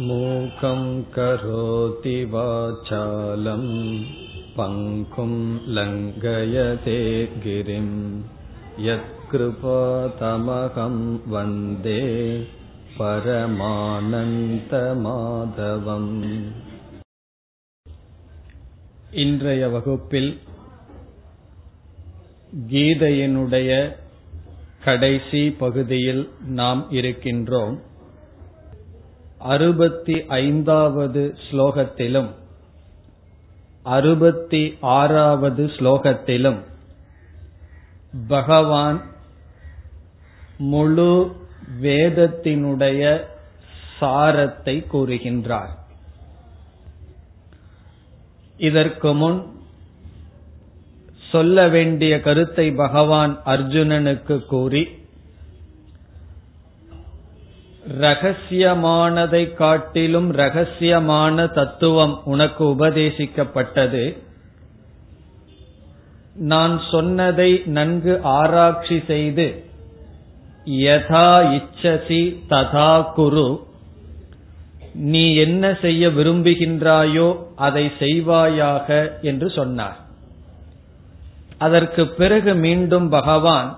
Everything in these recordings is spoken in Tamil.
मूकं करोति वाचालं पङ्कुं लङ्घयते गिरिं यत्कृपातमहं वन्दे பரமானந்தமாதவம் இன்றைய வகுப்பில் கீதையினுடைய கடைசி பகுதியில் நாம் இருக்கின்றோம் அறுபத்தி ஐந்தாவது ஸ்லோகத்திலும் அறுபத்தி ஆறாவது ஸ்லோகத்திலும் பகவான் முழு வேதத்தினுடைய சாரத்தை கூறுகின்றார். இதற்கு முன் சொல்ல வேண்டிய கருத்தை பகவான் அர்ஜுனனுக்கு கூறி ரகசியமானதை காட்டிலும் ரகசியமான தத்துவம் உனக்கு உபதேசிக்கப்பட்டது. நான் சொன்னதை நன்கு ஆராய்ச்சி செய்து யதா இச்சசி ததா குரு நீ என்ன செய்ய விரும்புகின்றாயோ அதை செய்வாயாக என்று சொன்னார். அதற்கு பிறகு மீண்டும் பகவான்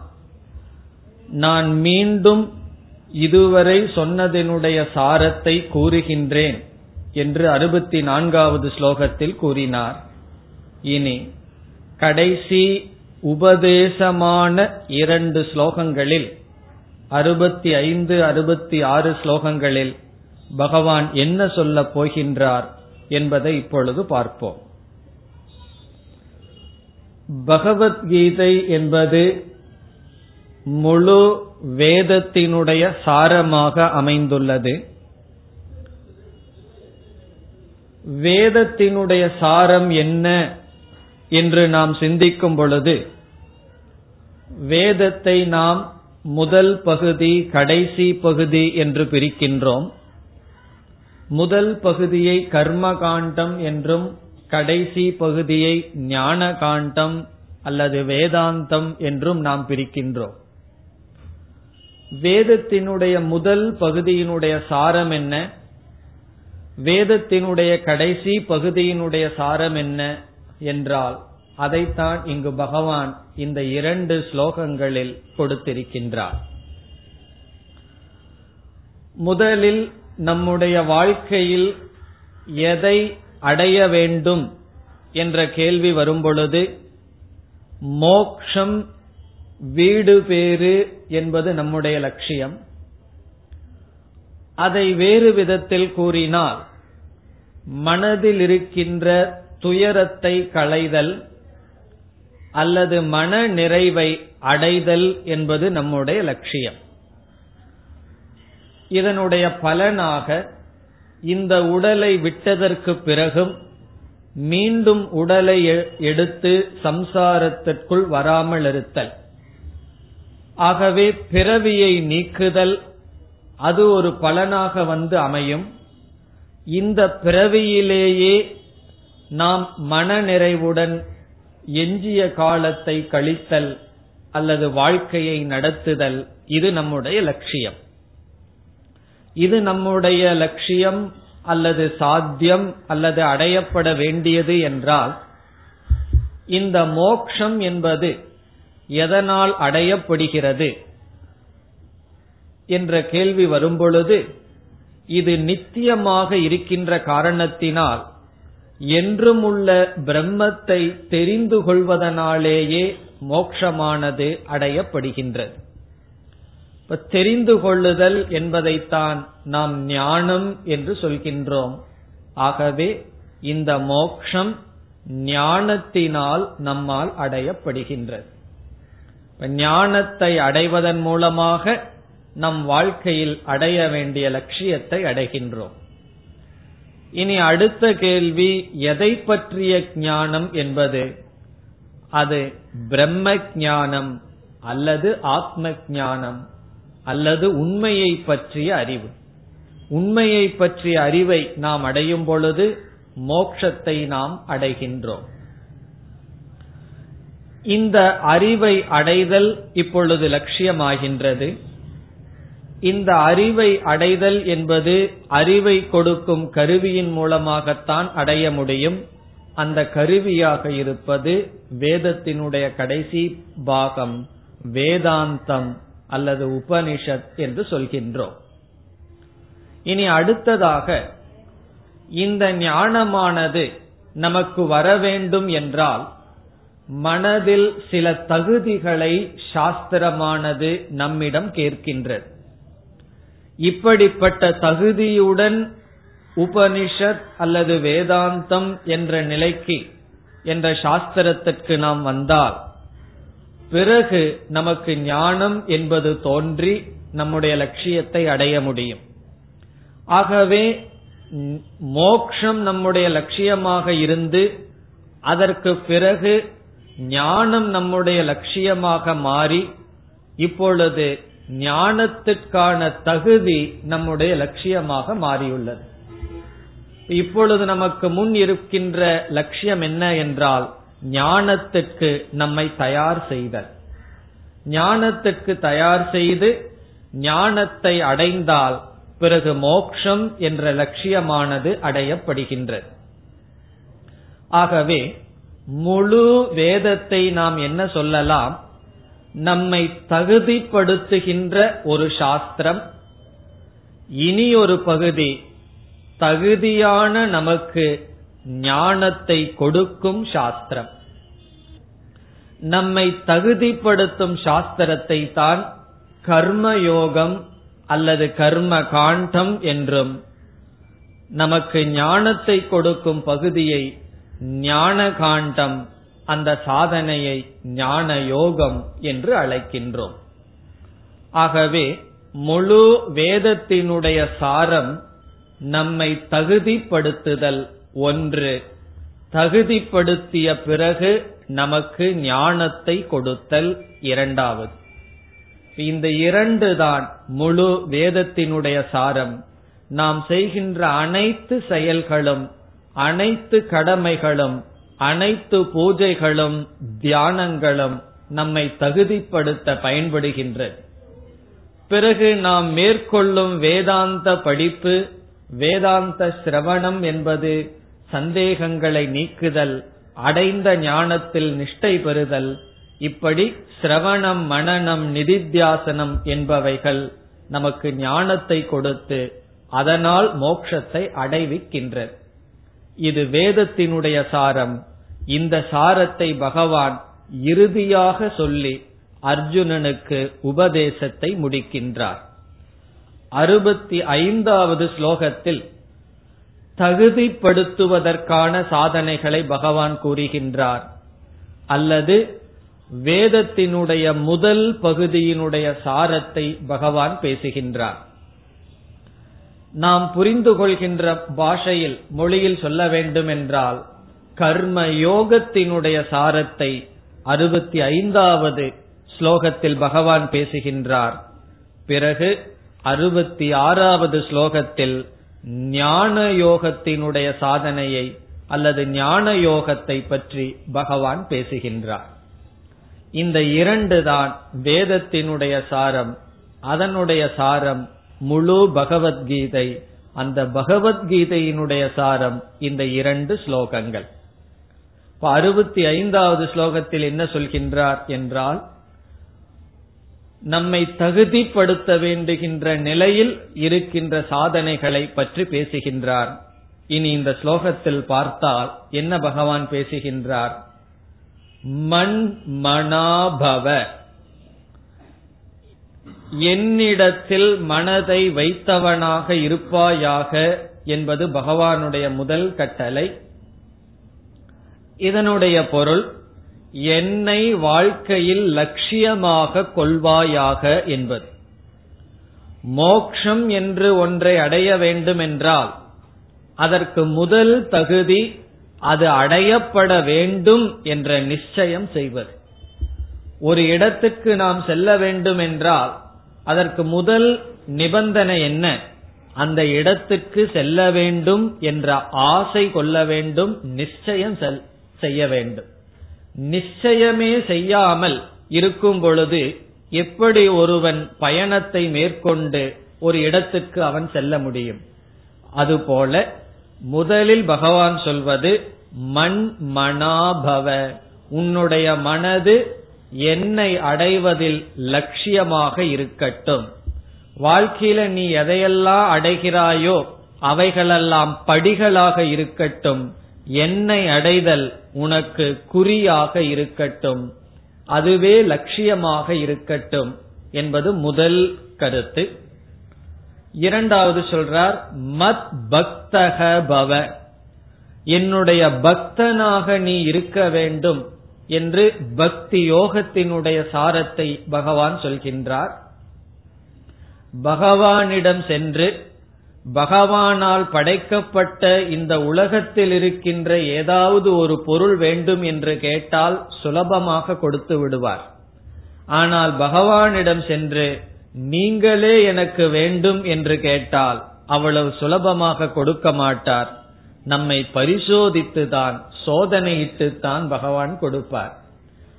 நான் மீண்டும் இதுவரை சொன்னதனுடைய சாரத்தை கூறுகின்றேன் என்று அறுபத்தி நான்காவது ஸ்லோகத்தில் கூறினார். இனி கடைசி உபதேசமான இரண்டு ஸ்லோகங்களில் அறுபத்தி ஐந்து அறுபத்தி ஆறு ஸ்லோகங்களில் பகவான் என்ன சொல்லப் போகின்றார் என்பதை இப்பொழுது பார்ப்போம். பகவத்கீதை என்பது முழு வேதத்தினுடைய சாரமாக அமைந்துள்ளது. வேதத்தினுடைய சாரம் என்ன என்று நாம் சிந்திக்கும் பொழுது வேதத்தை நாம் முதல் பகுதி கடைசி பகுதி என்று பிரிக்கின்றோம். முதல் பகுதியை கர்ம காண்டம் என்றும் கடைசி பகுதியை ஞான காண்டம் அல்லது வேதாந்தம் என்றும் நாம் பிரிக்கின்றோம். வேதத்தினுடைய முதல் பகுதியினுடைய சாரம் என்ன? வேதத்தினுடைய கடைசி பகுதியினுடைய சாரம் என்ன என்றால் அதைத்தான் இங்கு பகவான் இந்த இரண்டு ஸ்லோகங்களில் கொடுத்திருக்கின்றார். முதலில் நம்முடைய வாழ்க்கையில் எதை அடைய வேண்டும் என்ற கேள்வி வரும்பொழுது மோக்ஷம் வீடு பேறு என்பது நம்முடைய லட்சியம். அதை வேறு விதத்தில் கூறினால் மனதில் இருக்கின்ற துயரத்தை களைதல் அல்லது மன நிறைவை அடைதல் என்பது நம்முடைய லட்சியம். இதனுடைய பலனாக இந்த உடலை விட்டதற்கு பிறகும் மீண்டும் உடலை எடுத்து சம்சாரத்திற்குள் வராமல் இருத்தல். ஆகவே பிறவியை நீக்குதல் அது ஒரு பலனாக வந்து அமையும். இந்த பிறவியிலேயே நாம் மன நிறைவுடன் எஞ்சிய காலத்தை கழித்தல் அல்லது வாழ்க்கையை நடத்துதல் இது நம்முடைய லட்சியம். இது நம்முடைய லட்சியம் அல்லது சாத்தியம் அல்லது அடையப்பட வேண்டியது என்றால் இந்த மோக்ஷம் என்பது எதனால் அடையப்படுகிறது என்ற கேள்வி வரும்பொழுது இது நித்தியமாக இருக்கின்ற காரணத்தினால் என்றும் உள்ள பிரம்மத்தை தெரிந்து கொள்வதனாலேயே மோக்ஷமானது அடையப்படுகின்றது. இப்ப தெரிந்து கொள்ளுதல் என்பதைத்தான் நாம் ஞானம் என்று சொல்கின்றோம். ஆகவே இந்த மோக்ஷம் ஞானத்தினால் நம்மால் அடையப்படுகின்றது. ஞானத்தை அடைவதன் மூலமாக நம் வாழ்க்கையில் அடைய வேண்டிய லட்சியத்தை அடைகின்றோம். இனி அடுத்த கேள்வி எதை பற்றிய ஞானம் என்பது? அது பிரம்ம ஞானம் அல்லது ஆத்ம ஞானம் அல்லது உண்மையை பற்றிய அறிவு. உண்மையை பற்றிய அறிவை நாம் அடையும் பொழுது மோட்சத்தை நாம் அடைகின்றோம். இந்த அறிவை அடைதல் இப்பொழுது லட்சியமாகின்றது. இந்த அறிவை அடைதல் என்பது அறிவை கொடுக்கும் கருவியின் மூலமாகத்தான் அடைய முடியும். அந்த கருவியாக இருப்பது வேதத்தினுடைய கடைசி பாகம் வேதாந்தம் அல்லது உபனிஷத் என்று சொல்கின்றோம். இனி அடுத்ததாக இந்த ஞானமானது நமக்கு வர வேண்டும் என்றால் மனதில் சில தகுதிகளை சாஸ்திரமானது நம்மிடம் கேட்கின்றது. இப்படிப்பட்ட தகுதியுடன் உபனிஷத் அல்லது வேதாந்தம் என்ற நிலைக்கு என்ற சாஸ்திரத்திற்கு நாம் வந்தால் பிறகு நமக்கு ஞானம் என்பது தோன்றி நம்முடைய லட்சியத்தை அடைய முடியும். ஆகவே மோக்ஷம் நம்முடைய லட்சியமாக இருந்து அதற்கு பிறகு ஞானம் நம்முடைய லட்சியமாக மாறி இப்பொழுது ஞானத்திற்கான தகுதி நம்முடைய லட்சியமாக மாறியுள்ளது. இப்பொழுது நமக்கு முன் இருக்கின்ற லட்சியம் என்ன என்றால் ஞானத்துக்கு நம்மை தயார் செய்தல். ஞானத்துக்கு தயார் செய்து ஞானத்தை அடைந்தால் பிறகு மோக்ஷம் என்ற லட்சியமானது அடையப்படுகின்றது. ஆகவே முழு வேதத்தை நாம் என்ன சொல்லலாம்? நம்மை தகுதிப்படுத்துகின்ற ஒரு சாஸ்திரம். இனி ஒரு பகுதி தகுதியான நமக்கு ஞானத்தை கொடுக்கும் சாஸ்திரம். நம்மை தகுதிப்படுத்தும் சாஸ்திரத்தை தான் கர்மயோகம் அல்லது கர்ம காண்டம் என்றும் நமக்கு ஞானத்தை கொடுக்கும் பகுதியை ஞான காண்டம் அந்த சாதனையை ஞான யோகம் என்று அழைக்கின்றோம். ஆகவே முழு வேதத்தினுடைய சாரம் நம்மை தகுதிப்படுத்துதல் ஒன்று. தகுதிப்படுத்திய பிறகு நமக்கு ஞானத்தை கொடுத்தல் இரண்டாவது. இந்த இரண்டு தான் முழு வேதத்தினுடைய சாரம். நாம் செய்கின்ற அனைத்து செயல்களும் அனைத்து கடமைகளும் அனைத்து பூஜைகளும் தியானங்களும் நம்மை தகுதிப்படுத்த பயன்படுகின்றது பிறகு நாம் மேற்கொள்ளும் வேதாந்த படிப்பு வேதாந்த சிரவணம் என்பது சந்தேகங்களை நீக்குதல் அடைந்த ஞானத்தில் நிஷ்டை பெறுதல் இப்படி சிரவணம் மனநம் நிதித்தியாசனம் என்பவைகள் நமக்கு ஞானத்தை கொடுத்து அதனால் மோட்சத்தை அடைவிக்கின்றது இது வேதத்தினுடைய சாரம். இந்த சாரத்தை பகவான் இறுதியாக சொல்லி அர்ஜுனனுக்கு உபதேசத்தை முடிக்கின்றார். அறுபத்தி ஐந்தாவது ஸ்லோகத்தில் தகுதிப்படுத்துவதற்கான சாதனைகளை பகவான் கூறுகின்றார். அல்லது வேதத்தினுடைய முதல் பகுதியினுடைய சாரத்தை பகவான் பேசுகின்றார். நாம் புரிந்து கொள்கின்ற பாஷையில் மொழியில் சொல்ல வேண்டும் என்றால் கர்ம யோகத்தினுடைய சாரத்தை அறுபத்தி ஐந்தாவது ஸ்லோகத்தில் பகவான் பேசுகின்றார். பிறகு அறுபத்தி ஆறாவது ஸ்லோகத்தில் ஞான யோகத்தினுடைய சாதனையை அல்லது ஞான யோகத்தை பற்றி பகவான் பேசுகின்றார். இந்த இரண்டு தான் வேதத்தினுடைய சாரம் அதனுடைய சாரம் முழு பகவத்கீதை. அந்த பகவத்கீதையினுடைய சாரம் இந்த இரண்டு ஸ்லோகங்கள். இப்ப அறுபத்தி ஐந்தாவது ஸ்லோகத்தில் என்ன சொல்கின்றார் என்றால் நம்மை தகுதிப்படுத்த வேண்டுகின்ற நிலையில் இருக்கின்ற சாதனைகளை பற்றி பேசுகின்றார். இனி இந்த ஸ்லோகத்தில் பார்த்தால் என்ன பகவான் பேசுகின்றார்? மண் மனாபவ என்னிடத்தில் மனதை வைத்தவனாக இருப்பாயாக என்பது பகவானுடைய முதல் கட்டளை. இதனுடைய பொருள் என்னை வாழ்க்கையில் லட்சியமாக கொள்வாயாக என்பது. மோக்ஷம் என்று ஒன்றை அடைய வேண்டும் என்றால் அதற்கு முதல் தகுதி அது அடையப்பட வேண்டும் என்ற நிச்சயம் செய்வது. ஒரு இடத்துக்கு நாம் செல்ல வேண்டும் என்றால் அதற்கு முதல் நிபந்தனை என்ன? அந்த இடத்துக்கு செல்ல வேண்டும் என்ற ஆசை கொள்ள வேண்டும் நிச்சயம் செய்ய வேண்டும். நிச்சயமே செய்யாமல் இருக்கும் பொழுது எப்படி ஒருவன் பயணத்தை மேற்கொண்டு ஒரு இடத்துக்கு அவன் செல்ல முடியும்? அதுபோல முதலில் பகவான் சொல்வது மண் மனாபவ உன்னுடைய மனது என்னை அடைவதில் லட்சியமாக இருக்கட்டும். வாழ்க்கையில நீ எதையெல்லாம் அடைகிறாயோ அவைகளெல்லாம் படிகளாக இருக்கட்டும். என்னை அடைதல் உனக்கு குறியாக இருக்கட்டும். அதுவே லட்சியமாக இருக்கட்டும் என்பது முதல் கருத்து. இரண்டாவது சொல்றார் மத் பக்தக பவ. என்னுடைய பக்தனாக நீ இருக்க வேண்டும். என்று பக்தி யோகத்தினுடைய சாரத்தை பகவான் சொல்கின்றார். பகவானிடம் சென்று பகவானால் படைக்கப்பட்ட இந்த உலகத்தில் இருக்கின்ற ஏதாவது ஒரு பொருள் வேண்டும் என்று கேட்டால் சுலபமாக கொடுத்து விடுவார். ஆனால் பகவானிடம் சென்று நீங்களே எனக்கு வேண்டும் என்று கேட்டால் அவ்வளவு சுலபமாக கொடுக்க மாட்டார். நம்மை பரிசோதித்துதான் சோதனையிட்டுத்தான் பகவான் கொடுப்பார்.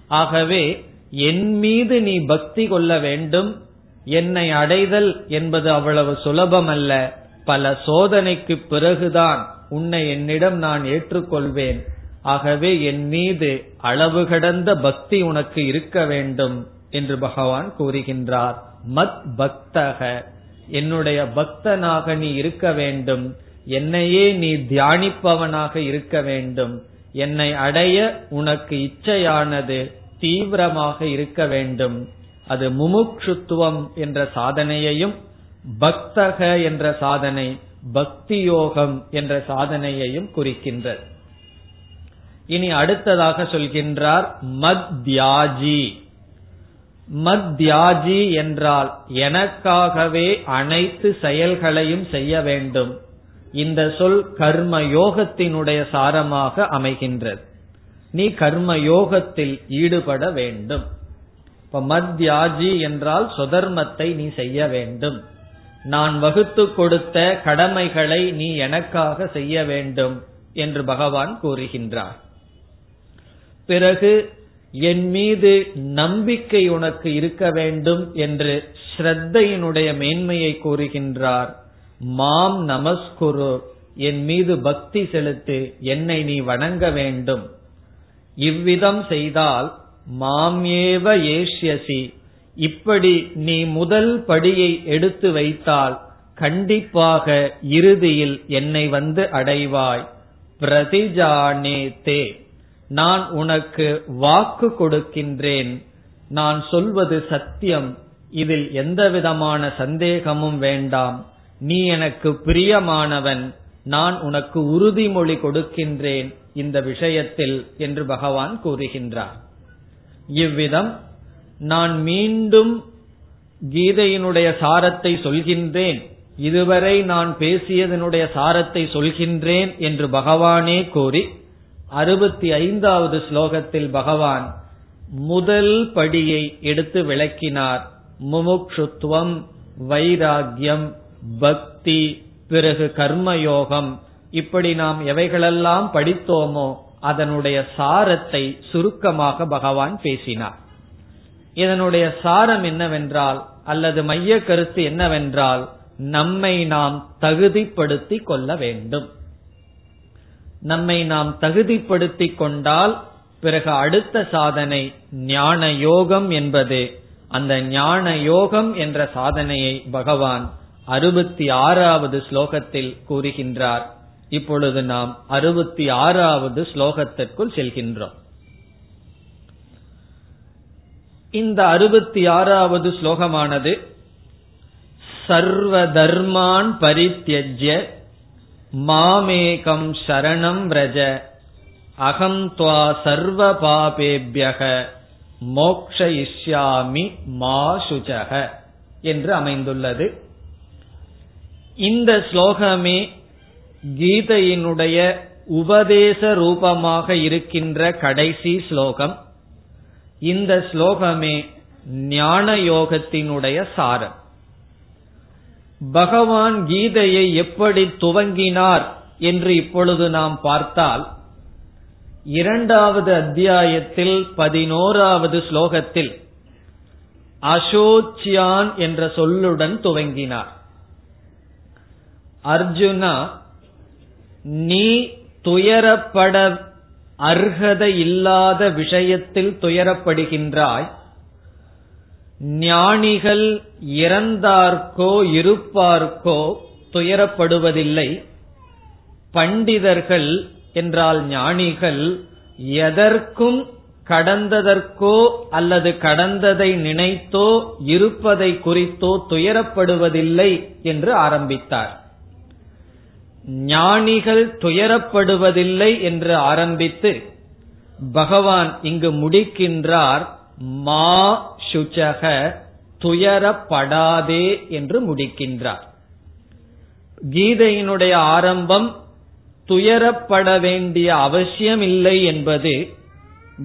ஆகவே என் மீது நீ பக்தி கொள்ள வேண்டும் என்னை அடைதல் என்பது அவ்வளவு சுலபமல்ல பல சோதனைக்கு பிறகுதான் உன்னை என்னிடம் நான் ஏற்றுக்கொள்வேன். ஆகவே என் மீது அளவு கடந்த பக்தி உனக்கு இருக்க வேண்டும் என்று பகவான் கூறுகின்றார். மத் பக்தக. என்னுடைய பக்தனாக நீ இருக்க வேண்டும். என்னையே நீ தியானிப்பவனாக இருக்க வேண்டும். என்னை அடைய உனக்கு இச்சையானது தீவிரமாக இருக்க வேண்டும். அது முமுட்சுத்துவம் என்ற சாதனையையும் பக்தக என்ற சாதனை பக்தி யோகம் என்ற சாதனையையும் குறிக்கின்றது. இனி அடுத்ததாக சொல்கின்றார் மத்யாஜி. மத்யாஜி என்றால் எனக்காகவே அனைத்து செயல்களையும் செய்ய வேண்டும். இந்த சொல் கர்ம யோகத்தினுடைய சாரமாக அமைகின்றது. நீ கர்ம யோகத்தில் ஈடுபட வேண்டும். இப்ப மத்யாஜி என்றால் சுதர்மத்தை நீ செய்ய வேண்டும். நான் வகுத்து கொடுத்த கடமைகளை நீ எனக்காக செய்ய வேண்டும் என்று பகவான் கூறுகின்றார். பிறகு என் மீது நம்பிக்கை உனக்கு இருக்க வேண்டும் என்று ஸ்ரத்தையினுடைய மேன்மையை கூறுகின்றார். மாம் நமஸ்குரு என் மீது பக்தி செலுத்து என்னை நீ வணங்க வேண்டும். இவ்விதம் செய்தால் மாம் ஏவ ஏஷ்யசி. இப்படி நீ முதல் படியை எடுத்து வைத்தால் கண்டிப்பாக இறுதியில் என்னை வந்து அடைவாய். பிரதிஜானே தே நான் உனக்கு வாக்கு கொடுக்கின்றேன். நான் சொல்வது சத்தியம். இதில் எந்தவிதமான சந்தேகமும் வேண்டாம். நீ எனக்கு பிரியமானவன் நான் உனக்கு உறுதிமொழி கொடுக்கின்றேன் இந்த விஷயத்தில் என்று பகவான் கூறுகின்றார். இவ்விதம் நான் மீண்டும் கீதையினுடைய சாரத்தை சொல்கின்றேன் இதுவரை நான் பேசியதனுடைய சாரத்தை சொல்கின்றேன் என்று பகவானே கூறி அறுபத்தி ஐந்தாவது ஸ்லோகத்தில் பகவான் முதல் படியை எடுத்து விளக்கினார் முமுக்ஷுத்துவம் வைராகியம் பக்தி பிறகு கர்மயோகம் இப்படி நாம் எவைகளெல்லாம் படித்தோமோ அதனுடைய சாரத்தை சுருக்கமாக பகவான் பேசினார். இதனுடைய சாரம் என்னவென்றால் அல்லது மைய கருத்து என்னவென்றால் நம்மை நாம் தகுதிப்படுத்தி கொள்ள வேண்டும். நம்மை நாம் தகுதிப்படுத்திக் கொண்டால் பிறகு அடுத்த சாதனை ஞான யோகம் என்பது. அந்த ஞான யோகம் என்ற சாதனையை பகவான் அறுபத்தி ஆறாவது ஸ்லோகத்தில் கூறுகின்றார். இப்பொழுது நாம் அறுபத்தி ஆறாவது ஸ்லோகத்திற்குள் செல்கின்றோம். இந்த அறுபத்தி ஆறாவது ஸ்லோகமானது சர்வ தர்மான் பரித்தியஜ்ய மாமேகம் சரணம் விரஜ அகம் துவா சர்வ பாபேபியக மோக்ஷயிஷ்யாமி மா சுஜக என்று அமைந்துள்ளது. இந்த ஸ்லோகமே கீதையினுடைய உபதேச ரூபமாக இருக்கின்ற கடைசி ஸ்லோகம். இந்த ஸ்லோகமே ஞான யோகத்தினுடைய சாரம். பகவான் கீதையை எப்படி துவங்கினார் என்று இப்பொழுது நாம் பார்த்தால் இரண்டாவது அத்தியாயத்தில் பதினோராவது ஸ்லோகத்தில் அசோச்சியான் என்ற சொல்லுடன் துவங்கினார். அர்ஜுனா நீ துயரப்பட அர்ஹதை இல்லாத விஷயத்தில் துயரப்படுகின்றாய். ஞானிகள் இறந்தார்க்கோ இருப்பார்க்கோ துயரப்படுவதில்லை. பண்டிதர்கள் என்றால் ஞானிகள் எதற்கும் கடந்ததற்கோ அல்லது கடந்ததை நினைத்தோ இருப்பதை குறித்தோ துயரப்படுவதில்லை என்று ஆரம்பித்தார். ஞானிகள் துயரப்படுவதில்லை என்று ஆரம்பித்து பகவான் இங்கு முடிக்கின்றார் மா சுச்சக துயரப்படாதே என்று முடிக்கின்றார். கீதையினுடைய ஆரம்பம் துயரப்பட வேண்டிய அவசியம் இல்லை என்பது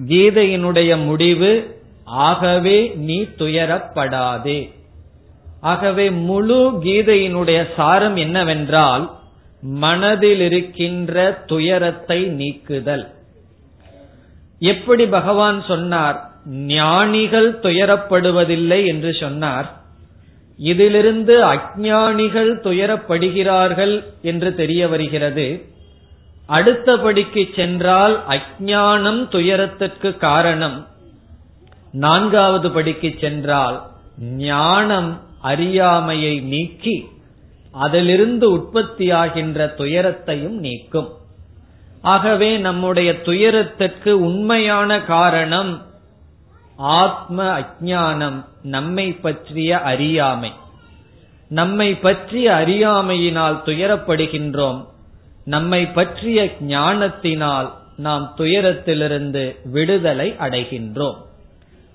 கீதையினுடைய முடிவு ஆகவே நீ துயரப்படாதே ஆகவே முழு கீதையினுடைய சாரம் என்னவென்றால் மனதில் இருக்கின்ற துயரத்தை நீக்குதல். எப்படி பகவான் சொன்னார் ஞானிகள் துயரப்படுவதில்லை என்று சொன்னார். இதிலிருந்து அஜானிகள் துயரப்படுகிறார்கள் என்று தெரிய வருகிறது. அடுத்தபடிக்கு சென்றால் அஜானம் துயரத்திற்கு காரணம். நான்காவது படிக்கு சென்றால் ஞானம் அறியாமையை நீக்கி அதிலிருந்து உற்பத்தியாகின்ற துயரத்தையும் நீக்கும். ஆகவே நம்முடைய துயரத்திற்கு உண்மையான காரணம் ஆத்ம அஜானம் நம்மை பற்றிய அறியாமை. நம்மை பற்றிய அறியாமையினால் துயரப்படுகின்றோம். நம்மை பற்றிய ஞானத்தினால் நாம் துயரத்திலிருந்து விடுதலை அடைகின்றோம்.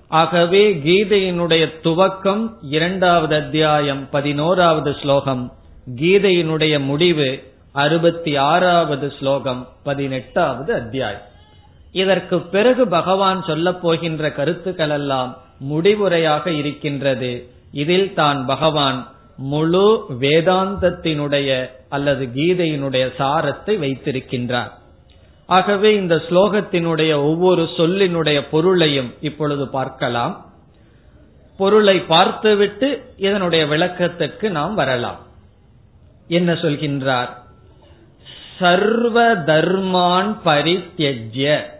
ஆகவே கீதையினுடைய துவக்கம் இரண்டாவது அத்தியாயம் பதினோராவது ஸ்லோகம். கீதையினுடைய முடிவு அறுபத்தி ஆறாவது ஸ்லோகம் பதினெட்டாவது அத்தியாயம். இதற்கு பிறகு பகவான் சொல்ல போகின்ற கருத்துக்கள் எல்லாம் முடிவுரையாக இருக்கின்றது. இதில் தான் பகவான் முழு வேதாந்தத்தினுடைய அல்லது கீதையினுடைய சாரத்தை வைத்திருக்கின்றார். ஆகவே இந்த ஸ்லோகத்தினுடைய ஒவ்வொரு சொல்லினுடைய பொருளையும் இப்பொழுது பார்க்கலாம். பொருளை பார்த்துவிட்டு இதனுடைய விளக்கத்துக்கு நாம் வரலாம். என்ன சொல்கின்றார்? சர்வ தர்மான் பரித்தியஜ்ய.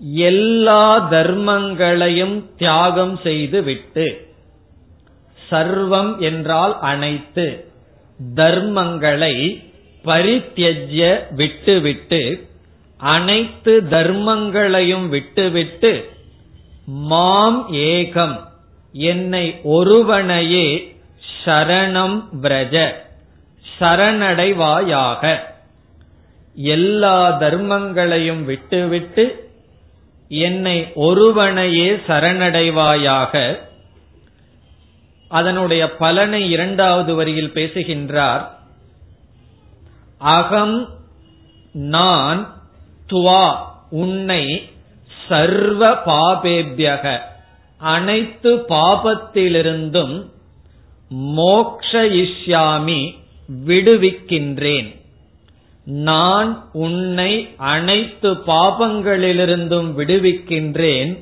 எல்லா தர்மங்களையும் தியாகம் செய்து விட்டு சர்வம் என்றால் அனைத்து தர்மங்களை பரித்தியஜ்ய விட்டுவிட்டு அனைத்து தர்மங்களையும் விட்டுவிட்டு மாம் ஏகம் என்னை ஒருவனையே சரணம் விரஜ சரணடைவாயாக. எல்லா தர்மங்களையும் விட்டுவிட்டு என்னை ஒருவனையே சரணடைவாயாக. அதனுடைய பலனை இரண்டாவது வரியில் பேசுகின்றார். அகம் நான் துவா உன்னை சர்வ பாபேபியக அனைத்து பாபத்திலிருந்தும் மோக்ஷயிஷ்யாமி விடுவிக்கின்றேன். நான் உன்னை அனைத்து பாபங்களிலிருந்தும் விடுவிக்கின்றேன்.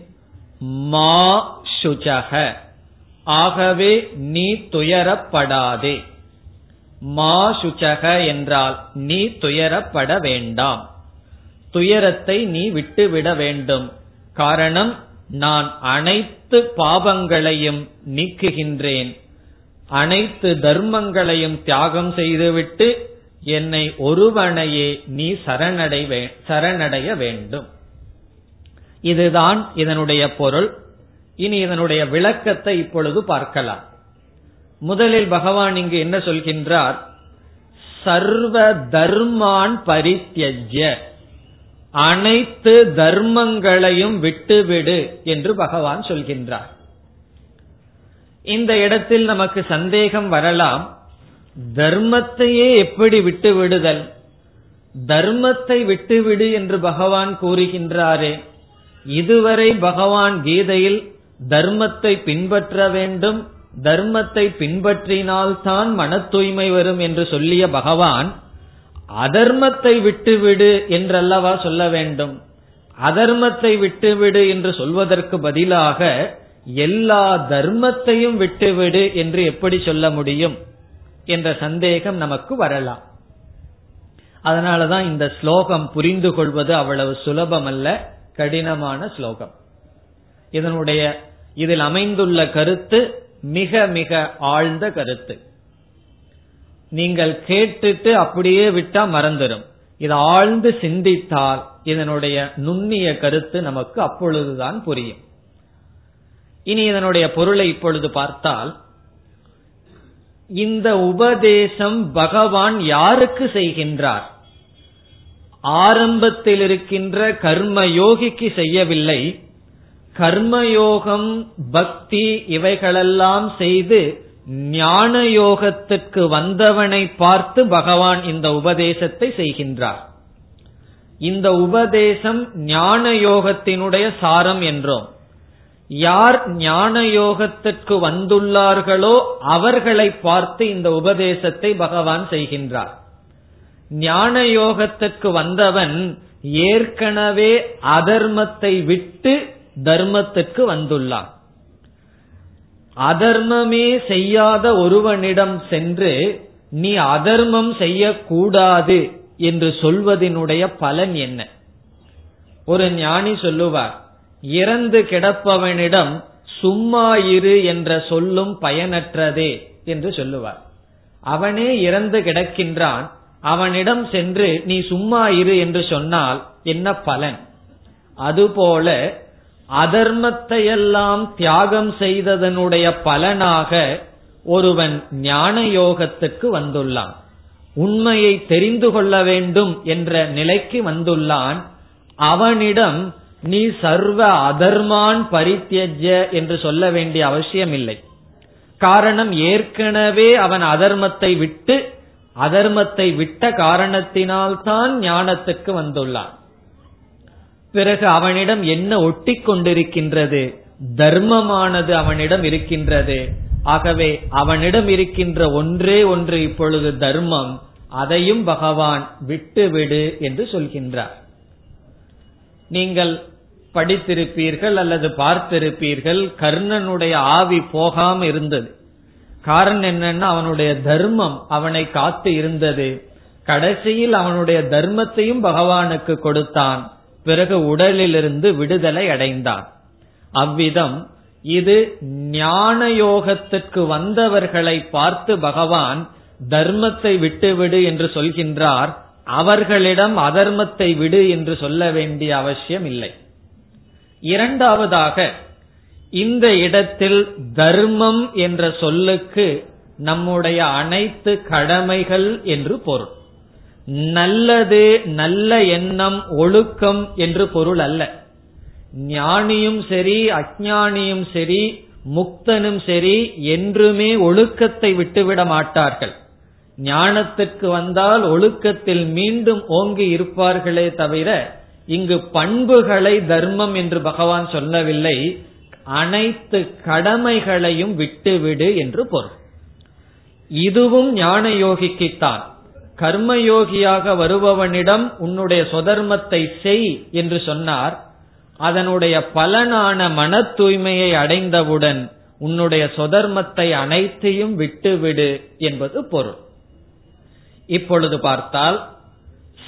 மா சுஜக. ஆகவே நீ துயரப்படாதே. மா சுச்சக என்றால் நீ துயரப்பட வேண்டாம். துயரத்தை நீ விட்டுவிட வேண்டும். காரணம் நான் அனைத்து பாவங்களையும் நீக்குகின்றேன். அனைத்து தர்மங்களையும் தியாகம் செய்துவிட்டு என்னை ஒருவனையே நீ சரணடை சரணடைய வேண்டும். இதுதான் இதனுடைய பொருள். இனி இதனுடைய விளக்கத்தை இப்பொழுது பார்க்கலாம். முதலில் பகவான் இங்கு என்ன சொல்கின்றார்? சர்வ தர்மான் பரித்தியஜ்ய. அனைத்து தர்மங்களையும் விட்டுவிடு என்று பகவான் சொல்கின்றார். இந்த இடத்தில் நமக்கு சந்தேகம் வரலாம். தர்மத்தையே எப்படி விட்டு விடுதல் தர்மத்தை விட்டுவிடு என்று பகவான் கூறுகின்றாரே. இதுவரை பகவான் கீதையில் தர்மத்தை பின்பற்ற வேண்டும் தர்மத்தை பின்பற்றினால்தான் மன தூய்மை வரும் என்று சொல்லிய பகவான் அதர்மத்தை விட்டுவிடு என்றல்லவா சொல்ல வேண்டும்? அதர்மத்தை விட்டுவிடு என்று சொல்வதற்கு பதிலாக எல்லா தர்மத்தையும் விட்டுவிடு என்று எப்படி சொல்ல முடியும் என்ற சந்தேகம் நமக்கு வரலாம். அதனாலதான் இந்த ஸ்லோகம் புரிந்து கொள்வது அவ்வளவு சுலபம் அல்ல கடினமான ஸ்லோகம். இதனுடைய இதில் அமைந்துள்ள கருத்து மிக மிக ஆழ்ந்த கருத்து. நீங்கள் கேட்டுட்டு அப்படியே விட்டா மறந்துடும் இதை ஆழ்ந்து சிந்தித்தால் இதனுடைய நுண்ணிய கருத்து நமக்கு அப்பொழுதுதான் புரியும். இனி இதனுடைய பொருளை இப்பொழுது பார்த்தால் இந்த உபதேசம் பகவான் யாருக்கு செய்கின்றார்? ஆரம்பத்தில் இருக்கின்ற கர்ம யோகிக்கு செய்யவில்லை. கர்மயோகம் பக்தி இவைகளெல்லாம் செய்து ஞான யோகத்திற்கு வந்தவனை பார்த்து பகவான் இந்த உபதேசத்தை செய்கின்றார். இந்த உபதேசம் ஞான யோகத்தினுடைய சாரம் என்றோம். யார் ஞான யோகத்திற்கு வந்துள்ளார்களோ அவர்களை பார்த்து இந்த உபதேசத்தை பகவான் செய்கின்றார். ஞான யோகத்திற்கு வந்தவன் ஏற்கனவே அதர்மத்தை விட்டு தர்மத்திற்கு வந்துள்ளான். அதர்மமே செய்யாத ஒருவனிடம் சென்று நீ அதர்மம் செய்யக்கூடாது என்று சொல்வதனுடைய பலன் என்ன? ஒரு ஞானி சொல்லுவார் இறந்து கிடப்பவனிடம் சும்மா இரு என்ற சொல்லும் பயனற்றதே என்று சொல்லுவார். அவனே இறந்து கிடக்கின்றான் அவனிடம் சென்று நீ சும்மா இரு என்று சொன்னால் என்ன பலன்? அதுபோல அதர்மத்தையெல்லாம் தியாகம் செய்ததனுடைய பலனாக ஒருவன் ஞான யோகத்துக்கு வந்துள்ளான். உண்மையை தெரிந்து கொள்ள வேண்டும் என்ற நிலைக்கு வந்துள்ளான். அவனிடம் நீ சர்வ அதர்மான் பரித்தியஜ என்று சொல்ல வேண்டிய அவசியம் இல்லை காரணம் ஏற்கனவே அவன் அதர்மத்தை விட்டு அதர்மத்தை விட்ட காரணத்தினால்தான் ஞானத்துக்கு வந்துள்ளான். பிறகு அவனிடம் என்ன ஒட்டி கொண்டிருக்கின்றது? தர்மமானது அவனிடம் இருக்கின்றது. ஆகவே அவனிடம் இருக்கின்ற ஒன்றே ஒன்று இப்பொழுது தர்மம். அதையும் பகவான் விட்டுவிடு என்று சொல்கின்றார். நீங்கள் படித்திருப்பீர்கள் அல்லது பார்த்திருப்பீர்கள் கர்ணனுடைய ஆவி போகாம இருந்தது. காரணம் என்னன்னா அவனுடைய தர்மம் அவனை காத்து இருந்தது. கடைசியில் அவனுடைய தர்மத்தையும் பகவானுக்கு கொடுத்தான். பிறகு உடலிலிருந்து விடுதலை அடைந்தான். அவ்விதம் இது ஞான யோகத்திற்கு வந்தவர்களை பார்த்து பகவான் தர்மத்தை விட்டுவிடு என்று சொல்கின்றார். அவர்களிடம் அதர்மத்தை விடு என்று சொல்ல வேண்டிய அவசியம் இல்லை. இரண்டாவதாக இந்த இடத்தில் தர்மம் என்ற சொல்லுக்கு நம்முடைய அனைத்து கடமைகள் என்று பொருள். நல்லது நல்ல எண்ணம் ஒழுக்கம் என்று பொருள் அல்ல. ஞானியும் சரி அஜானியும் சரி முக்தனும் சரி என்றுமே ஒழுக்கத்தை விட்டுவிட மாட்டார்கள். ஞானத்திற்கு வந்தால் ஒழுக்கத்தில் மீண்டும் ஓங்கி இருப்பார்களே தவிர இங்கு பண்புகளை தர்மம் என்று பகவான் சொல்லவில்லை. அனைத்து கடமைகளையும் விட்டுவிடு என்று பொருள். இதுவும் ஞான யோகிக்குத்தான் கர்மயோகியாக வருபவனிடம் உன்னுடைய சொதர்மத்தை செய் என்று சொன்னார். அதனுடைய பலனான மன தூய்மையை அடைந்தவுடன் உன்னுடைய சொதர்மத்தை அனைத்தையும் விட்டுவிடு என்பது பொருள். இப்பொழுது பார்த்தால்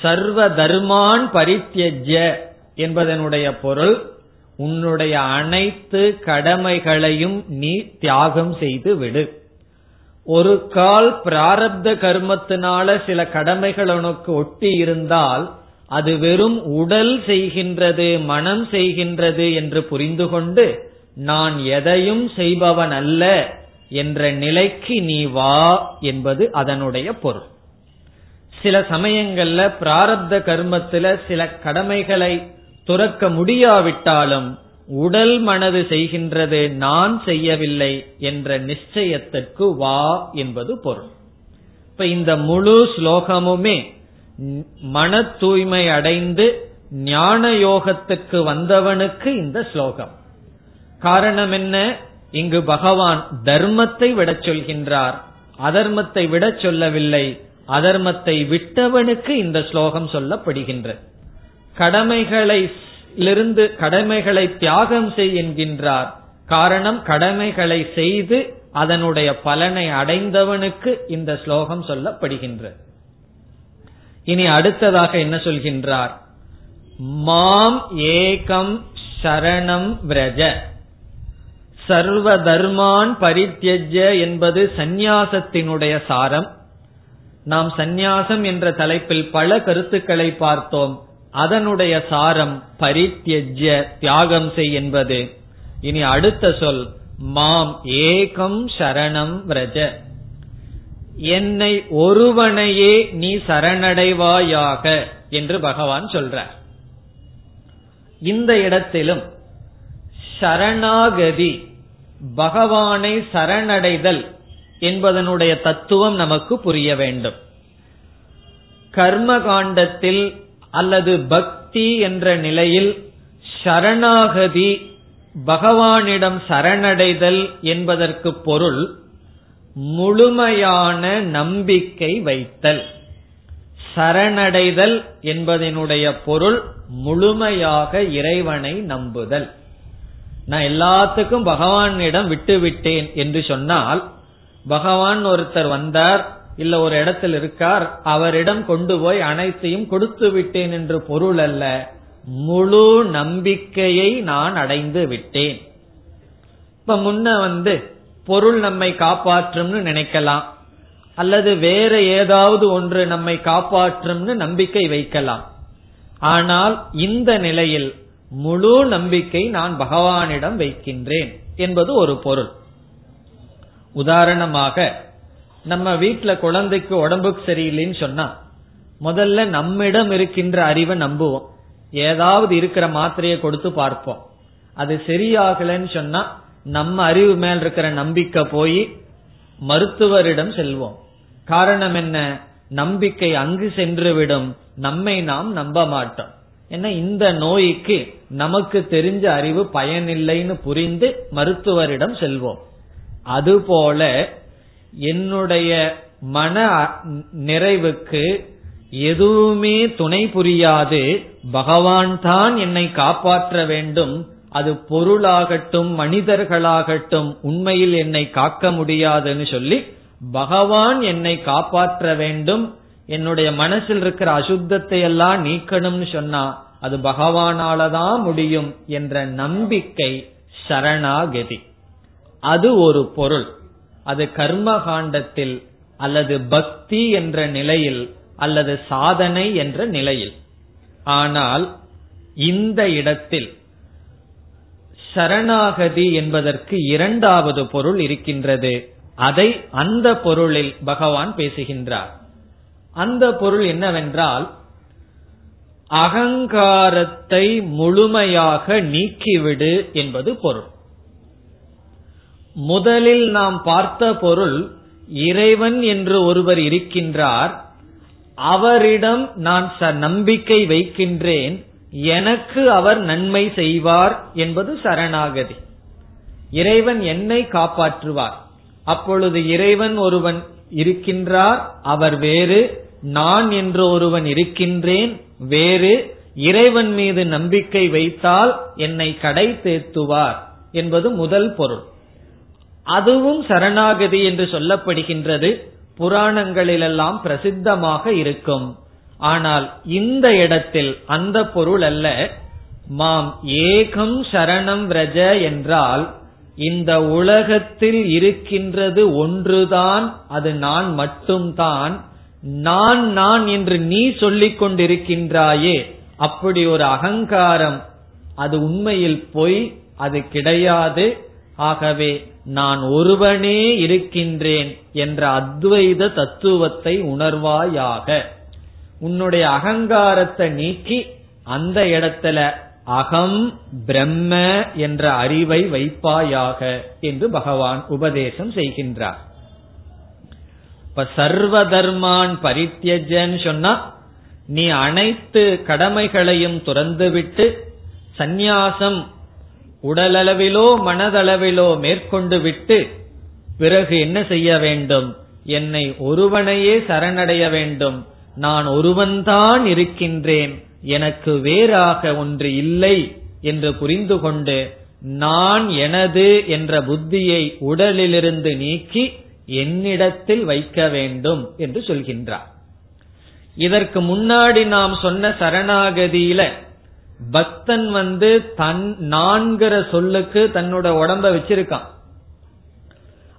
சர்வ தர்மான் பரித்தியஜ என்பதனுடைய பொருள் உன்னுடைய அனைத்து கடமைகளையும் நீ தியாகம் செய்து விடு. ஒரு கால் பிராரப்த கர்மத்தினால சில கடமைகள் உனக்கு ஒட்டி இருந்தால் அது வெறும் உடல் செய்கின்றது மனம் செய்கின்றது என்று புரிந்து கொண்டு நான் எதையும் செய்பவன் அல்ல என்ற நிலைக்கு நீ வா என்பது அதனுடைய பொருள். சில சமயங்கள்ல பிராரப்த கர்மத்துல சில கடமைகளை துறக்க முடியாவிட்டாலும் உடல் மனது செய்கின்றது நான் செய்யவில்லை என்ற நிச்சயத்திற்கு வா என்பது பொருள். இப்ப இந்த முழு ஸ்லோகமுமே மன தூய்மை அடைந்து ஞான யோகத்துக்கு வந்தவனுக்கு இந்த ஸ்லோகம். காரணம் என்ன? இங்கு பகவான் தர்மத்தை விடச் சொல்கின்றார். அதர்மத்தை விடச் சொல்லவில்லை. அதர்மத்தை விட்டவனுக்கு இந்த ஸ்லோகம் சொல்லப்படுகின்ற. கடமைகளை இருந்து கடமைகளை தியாகம் செய்கின்றார். என்கின்றார் காரணம் கடமைகளை செய்து அதனுடைய பலனை அடைந்தவனுக்கு இந்த ஸ்லோகம் சொல்லப்படுகின்றது இனி அடுத்ததாக என்ன சொல்கின்றார்? மாம் ஏகம் சரணம் விரஜ. சர்வ தர்மான் பரித்தியஜ என்பது சந்நியாசத்தினுடைய சாரம். நாம் சந்நியாசம் என்ற தலைப்பில் பல கருத்துக்களை பார்த்தோம். அதனுடைய சாரம் பரித்தியஜ தியாகம் செய் என்பது. இனி அடுத்த சொல் மாம் ஏகம் சரணம் விரஜ. என்னை ஒருவனையே நீ சரணடைவாயாக என்று பகவான் சொல்றார். இந்த இடத்திலும் சரணாகதி பகவானை சரணடைதல் என்பதனுடைய தத்துவம் நமக்கு புரிய வேண்டும். கர்ம காண்டத்தில் அல்லது பக்தி என்ற நிலையில் சரணாகதி பகவானிடம் சரணடைதல் என்பதற்கு பொருள் முழுமையான நம்பிக்கை வைத்தல். சரணடைதல் என்பதனுடைய பொருள் முழுமையாக இறைவனை நம்புதல். நான் எல்லாத்துக்கும் பகவானிடம் விட்டுவிட்டேன் என்று சொன்னால் பகவான் ஒருத்தர் வந்தார் இல்ல ஒரு இடத்தில் இருக்கார் அவரிடம் கொண்டு போய் அனைத்தையும் கொடுத்து விட்டேன் என்று பொருள் அல்ல. முழு நம்பிக்கையை நான் அடைந்து விட்டேன். இப்ப முன்ன வந்து பொருள் நம்மை காப்பாற்றும்னு நினைக்கலாம். அல்லது வேற ஏதாவது ஒன்று நம்மை காப்பாற்றும்னு நம்பிக்கை வைக்கலாம். ஆனால் இந்த நிலையில் முழு நம்பிக்கை நான் பகவானிடம் வைக்கின்றேன் என்பது ஒரு பொருள். உதாரணமாக நம்ம வீட்டுல குழந்தைக்கு உடம்புக்கு சரியில்லைன்னு சொன்னா முதல்ல நம்மிடம் இருக்கின்ற அறிவை நம்புவோம். ஏதாவது இருக்கிற மாத்திரையை கொடுத்து பார்ப்போம். அது சரியாகலன்னு சொன்னா நம்ம அறிவு மேல் இருக்கிற நம்பிக்கை போய் மருத்துவரிடம் செல்வோம். காரணம் என்ன? நம்பிக்கை அங்கு சென்றுவிடும். நம்மை நாம் நம்ப மாட்டோம். ஏன்னா இந்த நோய்க்கு நமக்கு தெரிஞ்ச அறிவு பயனில்லைன்னு புரிந்து மருத்துவரிடம் செல்வோம். அதுபோல என்னுடைய மன நிறைவுக்கு எதுவுமே துணை புரியாது. பகவான் தான் என்னை காப்பாற்ற வேண்டும். அது பொருளாகட்டும் மனிதர்களாகட்டும் உண்மையில் என்னை காக்க முடியாதுன்னு சொல்லி பகவான் என்னை காப்பாற்ற வேண்டும். என்னுடைய மனசில் இருக்கிற அசுத்தத்தை எல்லாம் நீக்கணும்னு சொன்னா அது பகவானாலதான் முடியும் என்ற நம்பிக்கை சரணாகதி. அது ஒரு பொருள். அது கர்ம காண்டத்தில் அல்லது பக்தி என்ற நிலையில் அல்லது சாதனை என்ற நிலையில். ஆனால் இந்த இடத்தில் சரணாகதி என்பதற்கு இரண்டாவது பொருள் இருக்கின்றது. அதை அந்த பொருளில் பகவான் பேசுகின்றார். அந்த பொருள் என்னவென்றால் அகங்காரத்தை முழுமையாக நீக்கிவிடு என்பது பொருள். முதலில் நாம் பார்த்த பொருள் இறைவன் என்று ஒருவர் இருக்கின்றார். அவரிடம் நான் நம்பிக்கை வைக்கின்றேன். எனக்கு அவர் நன்மை செய்வார் என்பது சரணாகதி. இறைவன் என்னை காப்பாற்றுவார். அப்பொழுது இறைவன் ஒருவன் இருக்கின்றார் அவர் வேறு. நான் என்று ஒருவன் இருக்கின்றேன் வேறு. இறைவன் மீது நம்பிக்கை வைத்தால் என்னை கடை தேத்துவார் என்பது முதல் பொருள். அதுவும் சரணாகதி என்று சொல்லப்படுகின்றது. புராணங்களிலெல்லாம் பிரசித்தமாக இருக்கும். ஆனால் இந்த இடத்தில் அந்த பொருள் அல்ல. மாம் ஏகம் சரணம் விரஜ என்றால் இந்த உலகத்தில் இருக்கின்றது ஒன்றுதான் அது நான் மட்டும்தான். நான் நான் என்று நீ சொல்லிக் கொண்டிருக்கின்றாயே அப்படி ஒரு அகங்காரம் அது உண்மையில் பொய் அது கிடையாது. ஆகவே நான் ஒருவனே இருக்கின்றேன் என்ற அத்வைத தத்துவத்தை உணர்வாயாக. உன்னுடைய அகங்காரத்தை நீக்கி அந்த இடத்துல அகம் பிரம்ம என்ற அறிவை வைப்பாயாக என்று பகவான் உபதேசம் செய்கின்றார். இப்ப சர்வ தர்மான் பரித்தியஜன்னு சொன்னா நீ அனைத்து கடமைகளையும் துறந்துவிட்டு சந்நியாசம் உடலளவிலோ மனதளவிலோ மேற்கொண்டு விட்டு பிறகு என்ன செய்ய வேண்டும்? என்னை ஒருவனையே சரணடைய வேண்டும். நான் ஒருவன்தான் இருக்கின்றேன். எனக்கு வேறாக ஒன்று இல்லை என்று புரிந்து கொண்டு நான் எனது என்ற புத்தியை உடலிலிருந்து நீக்கி என்னிடத்தில் வைக்க வேண்டும் என்று சொல்கின்றார். இதற்கு முன்னாடி நாம் சொன்ன சரணாகதியில பக்தன் வந்து தன் நான்கிற சொல்லுக்கு தன்னோட உடம்ப வச்சிருக்கான்.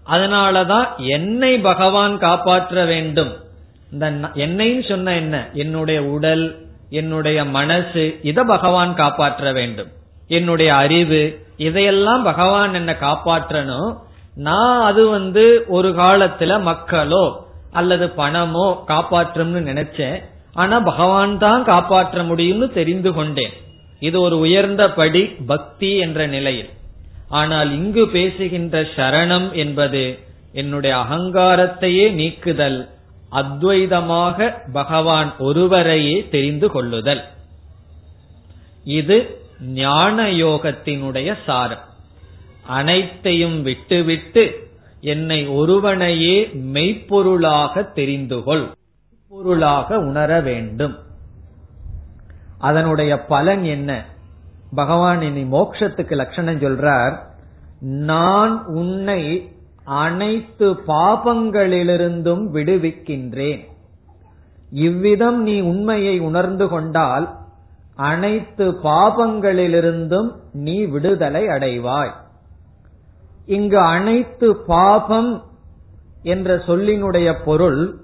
அதனாலதான் என்னை பகவான் காப்பாற்ற வேண்டும். இந்த என்னைன்னு சொன்ன என்ன? என்னுடைய உடல் என்னுடைய மனசு இத பகவான் காப்பாற்ற வேண்டும். என்னுடைய அறிவு இதையெல்லாம் பகவான் என்ன காப்பாற்றணும். நான் அது வந்து ஒரு காலத்துல மக்களோ அல்லது பணமோ காப்பாற்றும்னு நினைச்சேன். ஆனா பகவான் தான் காப்பாற்ற முடியும்னு தெரிந்து கொண்டேன். இது ஒரு உயர்ந்த படி பக்தி என்ற நிலையில். ஆனால் இங்கு பேசுகின்ற சரணம் என்பது என்னுடைய அகங்காரத்தையே நீக்குதல் அத்வைதமாக பகவான் ஒருவரையே தெரிந்து கொள்ளுதல். இது ஞான யோகத்தினுடைய சாரம். அனைத்தையும் விட்டுவிட்டு என்னை ஒருவனையே மெய்ப்பொருளாக தெரிந்துகொள் பொருளாக உணர வேண்டும். அதனுடைய பலன் என்ன? பகவான் இனி மோக்ஷத்துக்கு லட்சணம் சொல்றார் நான் உன்னை அனைத்து பாபங்களிலிருந்தும் விடுவிக்கின்றேன். இவ்விதம் நீ உண்மையை உணர்ந்து கொண்டால் அனைத்து பாபங்களிலிருந்தும் நீ விடுதலை அடைவாய். இங்கு அனைத்து பாபம் என்ற சொல்லினுடைய பொருள்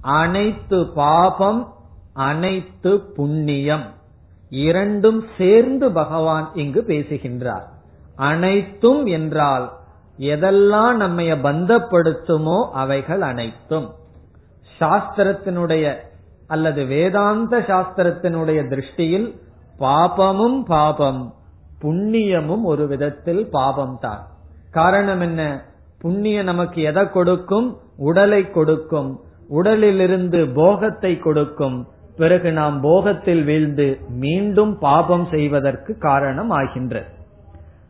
அனைத்து பாபம் அனைத்து புண்ணியம் இரண்டும் சேர்ந்து பகவான் இங்கு பேசுகின்றார். அனைத்தும் என்றால் எதெல்லாம் நம்மைய பந்தப்படுத்துமோ அவைகள் அனைத்தும். சாஸ்திரத்தினுடைய அல்லது வேதாந்த சாஸ்திரத்தினுடைய திருஷ்டியில் பாபமும் பாபம் புண்ணியமும் ஒரு விதத்தில் பாபம் தான் காரணம் என்ன? புண்ணியம் நமக்கு எதை கொடுக்கும்? உடலை கொடுக்கும். உடலிலிருந்து போகத்தை கொடுக்கும். பிறகு நாம் போகத்தில் வீழ்ந்து மீண்டும் பாபம் செய்வதற்கு காரணம் ஆகின்றது.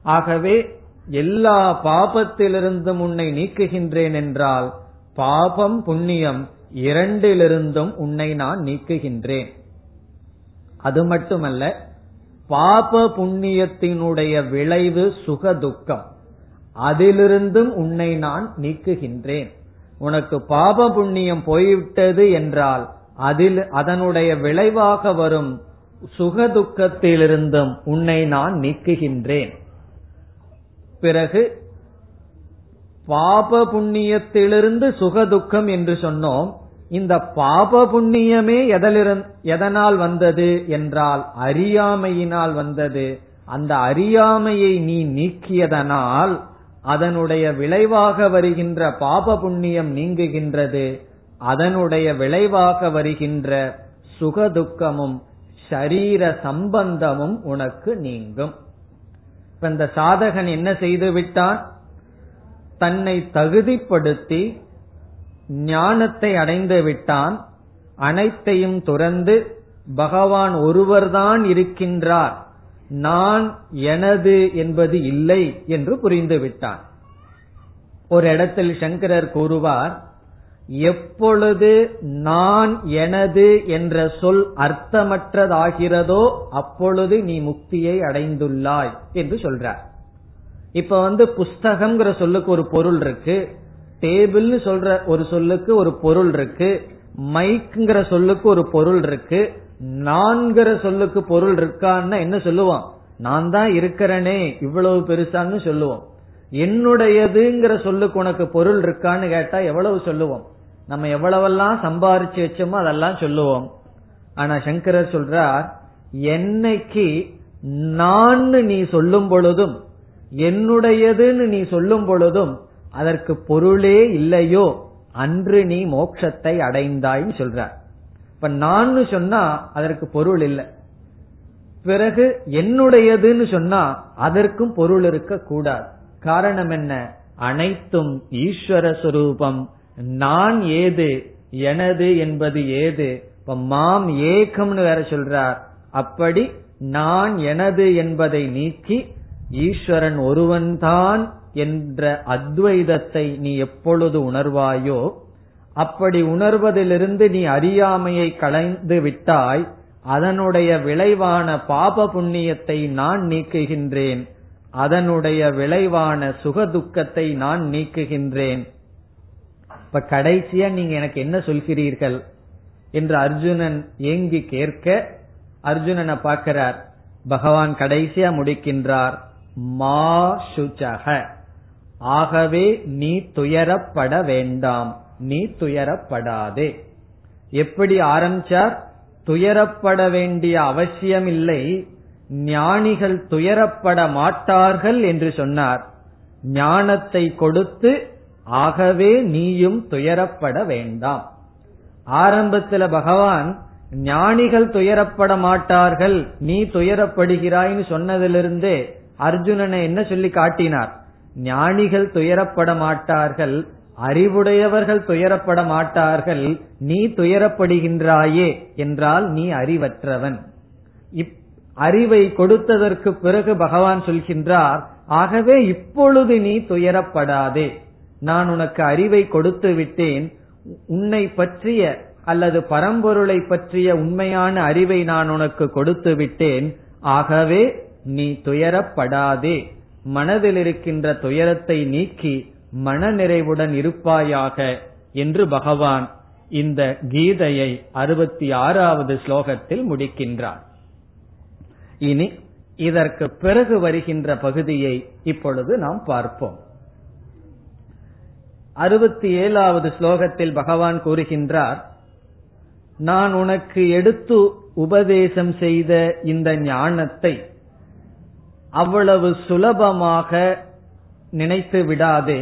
ஆகவே எல்லா பாபத்திலிருந்தும் உன்னை நீக்குகின்றேன் என்றால் பாபம் புண்ணியம் இரண்டிலிருந்தும் உன்னை நான் நீக்குகின்றேன். அது மட்டுமல்ல பாப புண்ணியத்தினுடைய விளைவு சுக துக்கம் அதிலிருந்தும் உன்னை நான் நீக்குகின்றேன். உனக்கு பாப புண்ணியம் போய்விட்டது என்றால் அதில் அதனுடைய விளைவாக வரும் சுகதுக்கத்திலிருந்தும் உன்னை நான் நீக்குகின்றேன். பிறகு பாப புண்ணியத்திலிருந்து சுகதுக்கம் என்று சொன்னோம். இந்த பாப புண்ணியமே எதனால் வந்தது என்றால் அறியாமையினால் வந்தது. அந்த அறியாமையை நீ நீக்கியதனால் அதனுடைய விளைவாக வருகின்ற பாப புண்ணியம் நீங்குகின்றது. அதனுடைய விளைவாக வருகின்ற சுகதுக்கமும் சரீர சம்பந்தமும் உனக்கு நீங்கும். இப்ப இந்த சாதகன் என்ன செய்து விட்டான்? தன்னை தகுதிப்படுத்தி ஞானத்தை அடைந்து விட்டான். அனைத்தையும் துறந்து பகவான் ஒருவர்தான் இருக்கின்றார். நான் எனது என்பது இல்லை என்று புரிந்து விட்டான். ஒரு இடத்தில் சங்கரர் கூறுவார் எப்பொழுது நான் எனது என்ற சொல் அர்த்தமற்றதாகிறதோ அப்பொழுது நீ முக்தியை அடைந்துள்ளாய் என்று சொல்றார். இப்ப வந்து புஸ்தகம்ங்கிற சொல்லுக்கு ஒரு பொருள் இருக்கு டேபிள்னு சொல்ற ஒரு சொல்லுக்கு ஒரு பொருள் இருக்கு மைக்ங்கிற சொல்லுக்கு ஒரு பொருள் இருக்கு நான்கிற சொல்லுக்கு பொருள் இருக்கான்னு என்ன சொல்லுவோம்? நான் தான் இருக்கிறேனே இவ்வளவு பெருசான்னு சொல்லுவோம். என்னுடையதுங்கிற சொல்லுக்கு உனக்கு பொருள் இருக்கான்னு கேட்டா எவ்வளவு சொல்லுவோம்? நம்ம எவ்வளவெல்லாம் சம்பாரிச்சு வச்சோமோ அதெல்லாம் சொல்லுவோம். ஆனா சங்கரர் சொல்றார் என்னைக்கு நான் நீ சொல்லும் பொழுதும் என்னுடையதுன்னு நீ சொல்லும் பொழுதும் அதற்கு பொருளே இல்லையோ அன்று நீ மோட்சத்தை அடைந்தாய் சொல்றார். இப்ப நான் சொன்னா அதற்கு பொருள் இல்லை. பிறகு என்னுடையதுன்னு சொன்னா அதற்கும் பொருள் இருக்க கூடாது. காரணம் என்ன? அனைத்தும் ஈஸ்வர சுரூபம். நான் ஏது எனது என்பது ஏது? இப்ப மாம் ஏகம்னு வேற சொல்றார். அப்படி நான் எனது என்பதை நீக்கி ஈஸ்வரன் ஒருவன்தான் என்ற அத்வைதத்தை நீ எப்பொழுது உணர்வாயோ அப்படி உணர்வதிலிருந்து நீ அறியாமையை களைந்து விட்டாய் அதனுடைய விளைவான பாப புண்ணியத்தை நான் நீக்குகின்றேன் அதனுடைய விளைவான சுகதுக்கத்தை நான் நீக்குகின்றேன். இப்ப கடைசியா நீங்க எனக்கு என்ன சொல்கிறீர்கள்? என்று அர்ஜுனன் ஏங்கி கேட்க அர்ஜுனனை பார்க்கிறார். பகவான் கடைசியா முடிக்கின்றார் மா சுச்சக ஆகவே நீ துயரப்பட வேண்டாம் நீ துயரப்படாதே. எப்படி ஆரம்பிச்சார்? துயரப்பட வேண்டிய அவசியம் இல்லை ஞானிகள் துயரப்பட மாட்டார்கள் என்று சொன்னார். ஞானத்தை கொடுத்து ஆகவே நீயும் துயரப்பட வேண்டாம். ஆரம்பத்துல பகவான் ஞானிகள் துயரப்பட மாட்டார்கள் நீ துயரப்படுகிறாய்னு சொன்னதிலிருந்தே அர்ஜுனனை என்ன சொல்லி காட்டினார்? ஞானிகள் துயரப்பட மாட்டார்கள் அறிவுடையவர்கள் துயரப்பட மாட்டார்கள் நீ துயரப்படுகின்றாயே என்றால் நீ அறிவற்றவன். அறிவை கொடுத்ததற்கு பிறகு பகவான் சொல்கின்றார் ஆகவே இப்பொழுது நீ துயரப்படாதே. நான் உனக்கு அறிவை கொடுத்து விட்டேன். உன்னை பற்றிய அல்லது பரம்பொருளை பற்றிய உண்மையான அறிவை நான் உனக்கு கொடுத்து விட்டேன். ஆகவே நீ துயரப்படாதே. மனதில் இருக்கின்ற துயரத்தை நீக்கி மனநிறைவுடன் இருப்பாயாக என்று பகவான் இந்த கீதையை அறுபத்தி ஆறாவது ஸ்லோகத்தில் முடிக்கின்றார். இனி இதற்கு பிறகு வருகின்ற பகுதியை இப்பொழுது நாம் பார்ப்போம். அறுபத்தி ஏழாவது ஸ்லோகத்தில் பகவான் கூறுகின்றார் நான் உனக்கு எடுத்து உபதேசம் செய்த இந்த ஞானத்தை அவ்வளவு சுலபமாக நினைத்து விடாதே.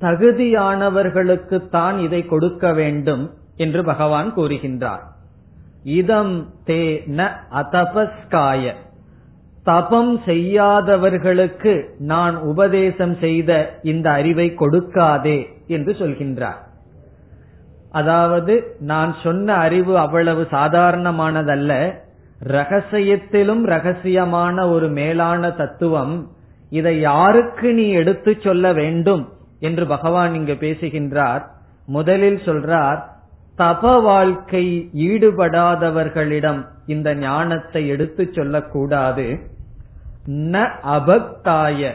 தகுதியானவர்களுக்கு தான் இதை கொடுக்க வேண்டும் என்று பகவான் கூறுகின்றார். இதம் தே ந அதபஸ்காய தபம் செய்யாதவர்களுக்கு நான் உபதேசம் செய்த இந்த அறிவை கொடுக்காதே என்று சொல்கின்றார். அதாவது நான் சொன்ன அறிவு அவ்வளவு சாதாரணமானதல்ல. ரகசியத்திலும் ரகசியமான ஒரு மேலான தத்துவம். இதை யாருக்கு நீ எடுத்து சொல்ல வேண்டும் என்று பகவான் இங்கு பேசுகின்றார். முதலில் சொல்றார் தப வாழ்க்கை ஈடுபடாதவர்களிடம் இந்த ஞானத்தை எடுத்து சொல்லக்கூடாது. ந அபக்தாய.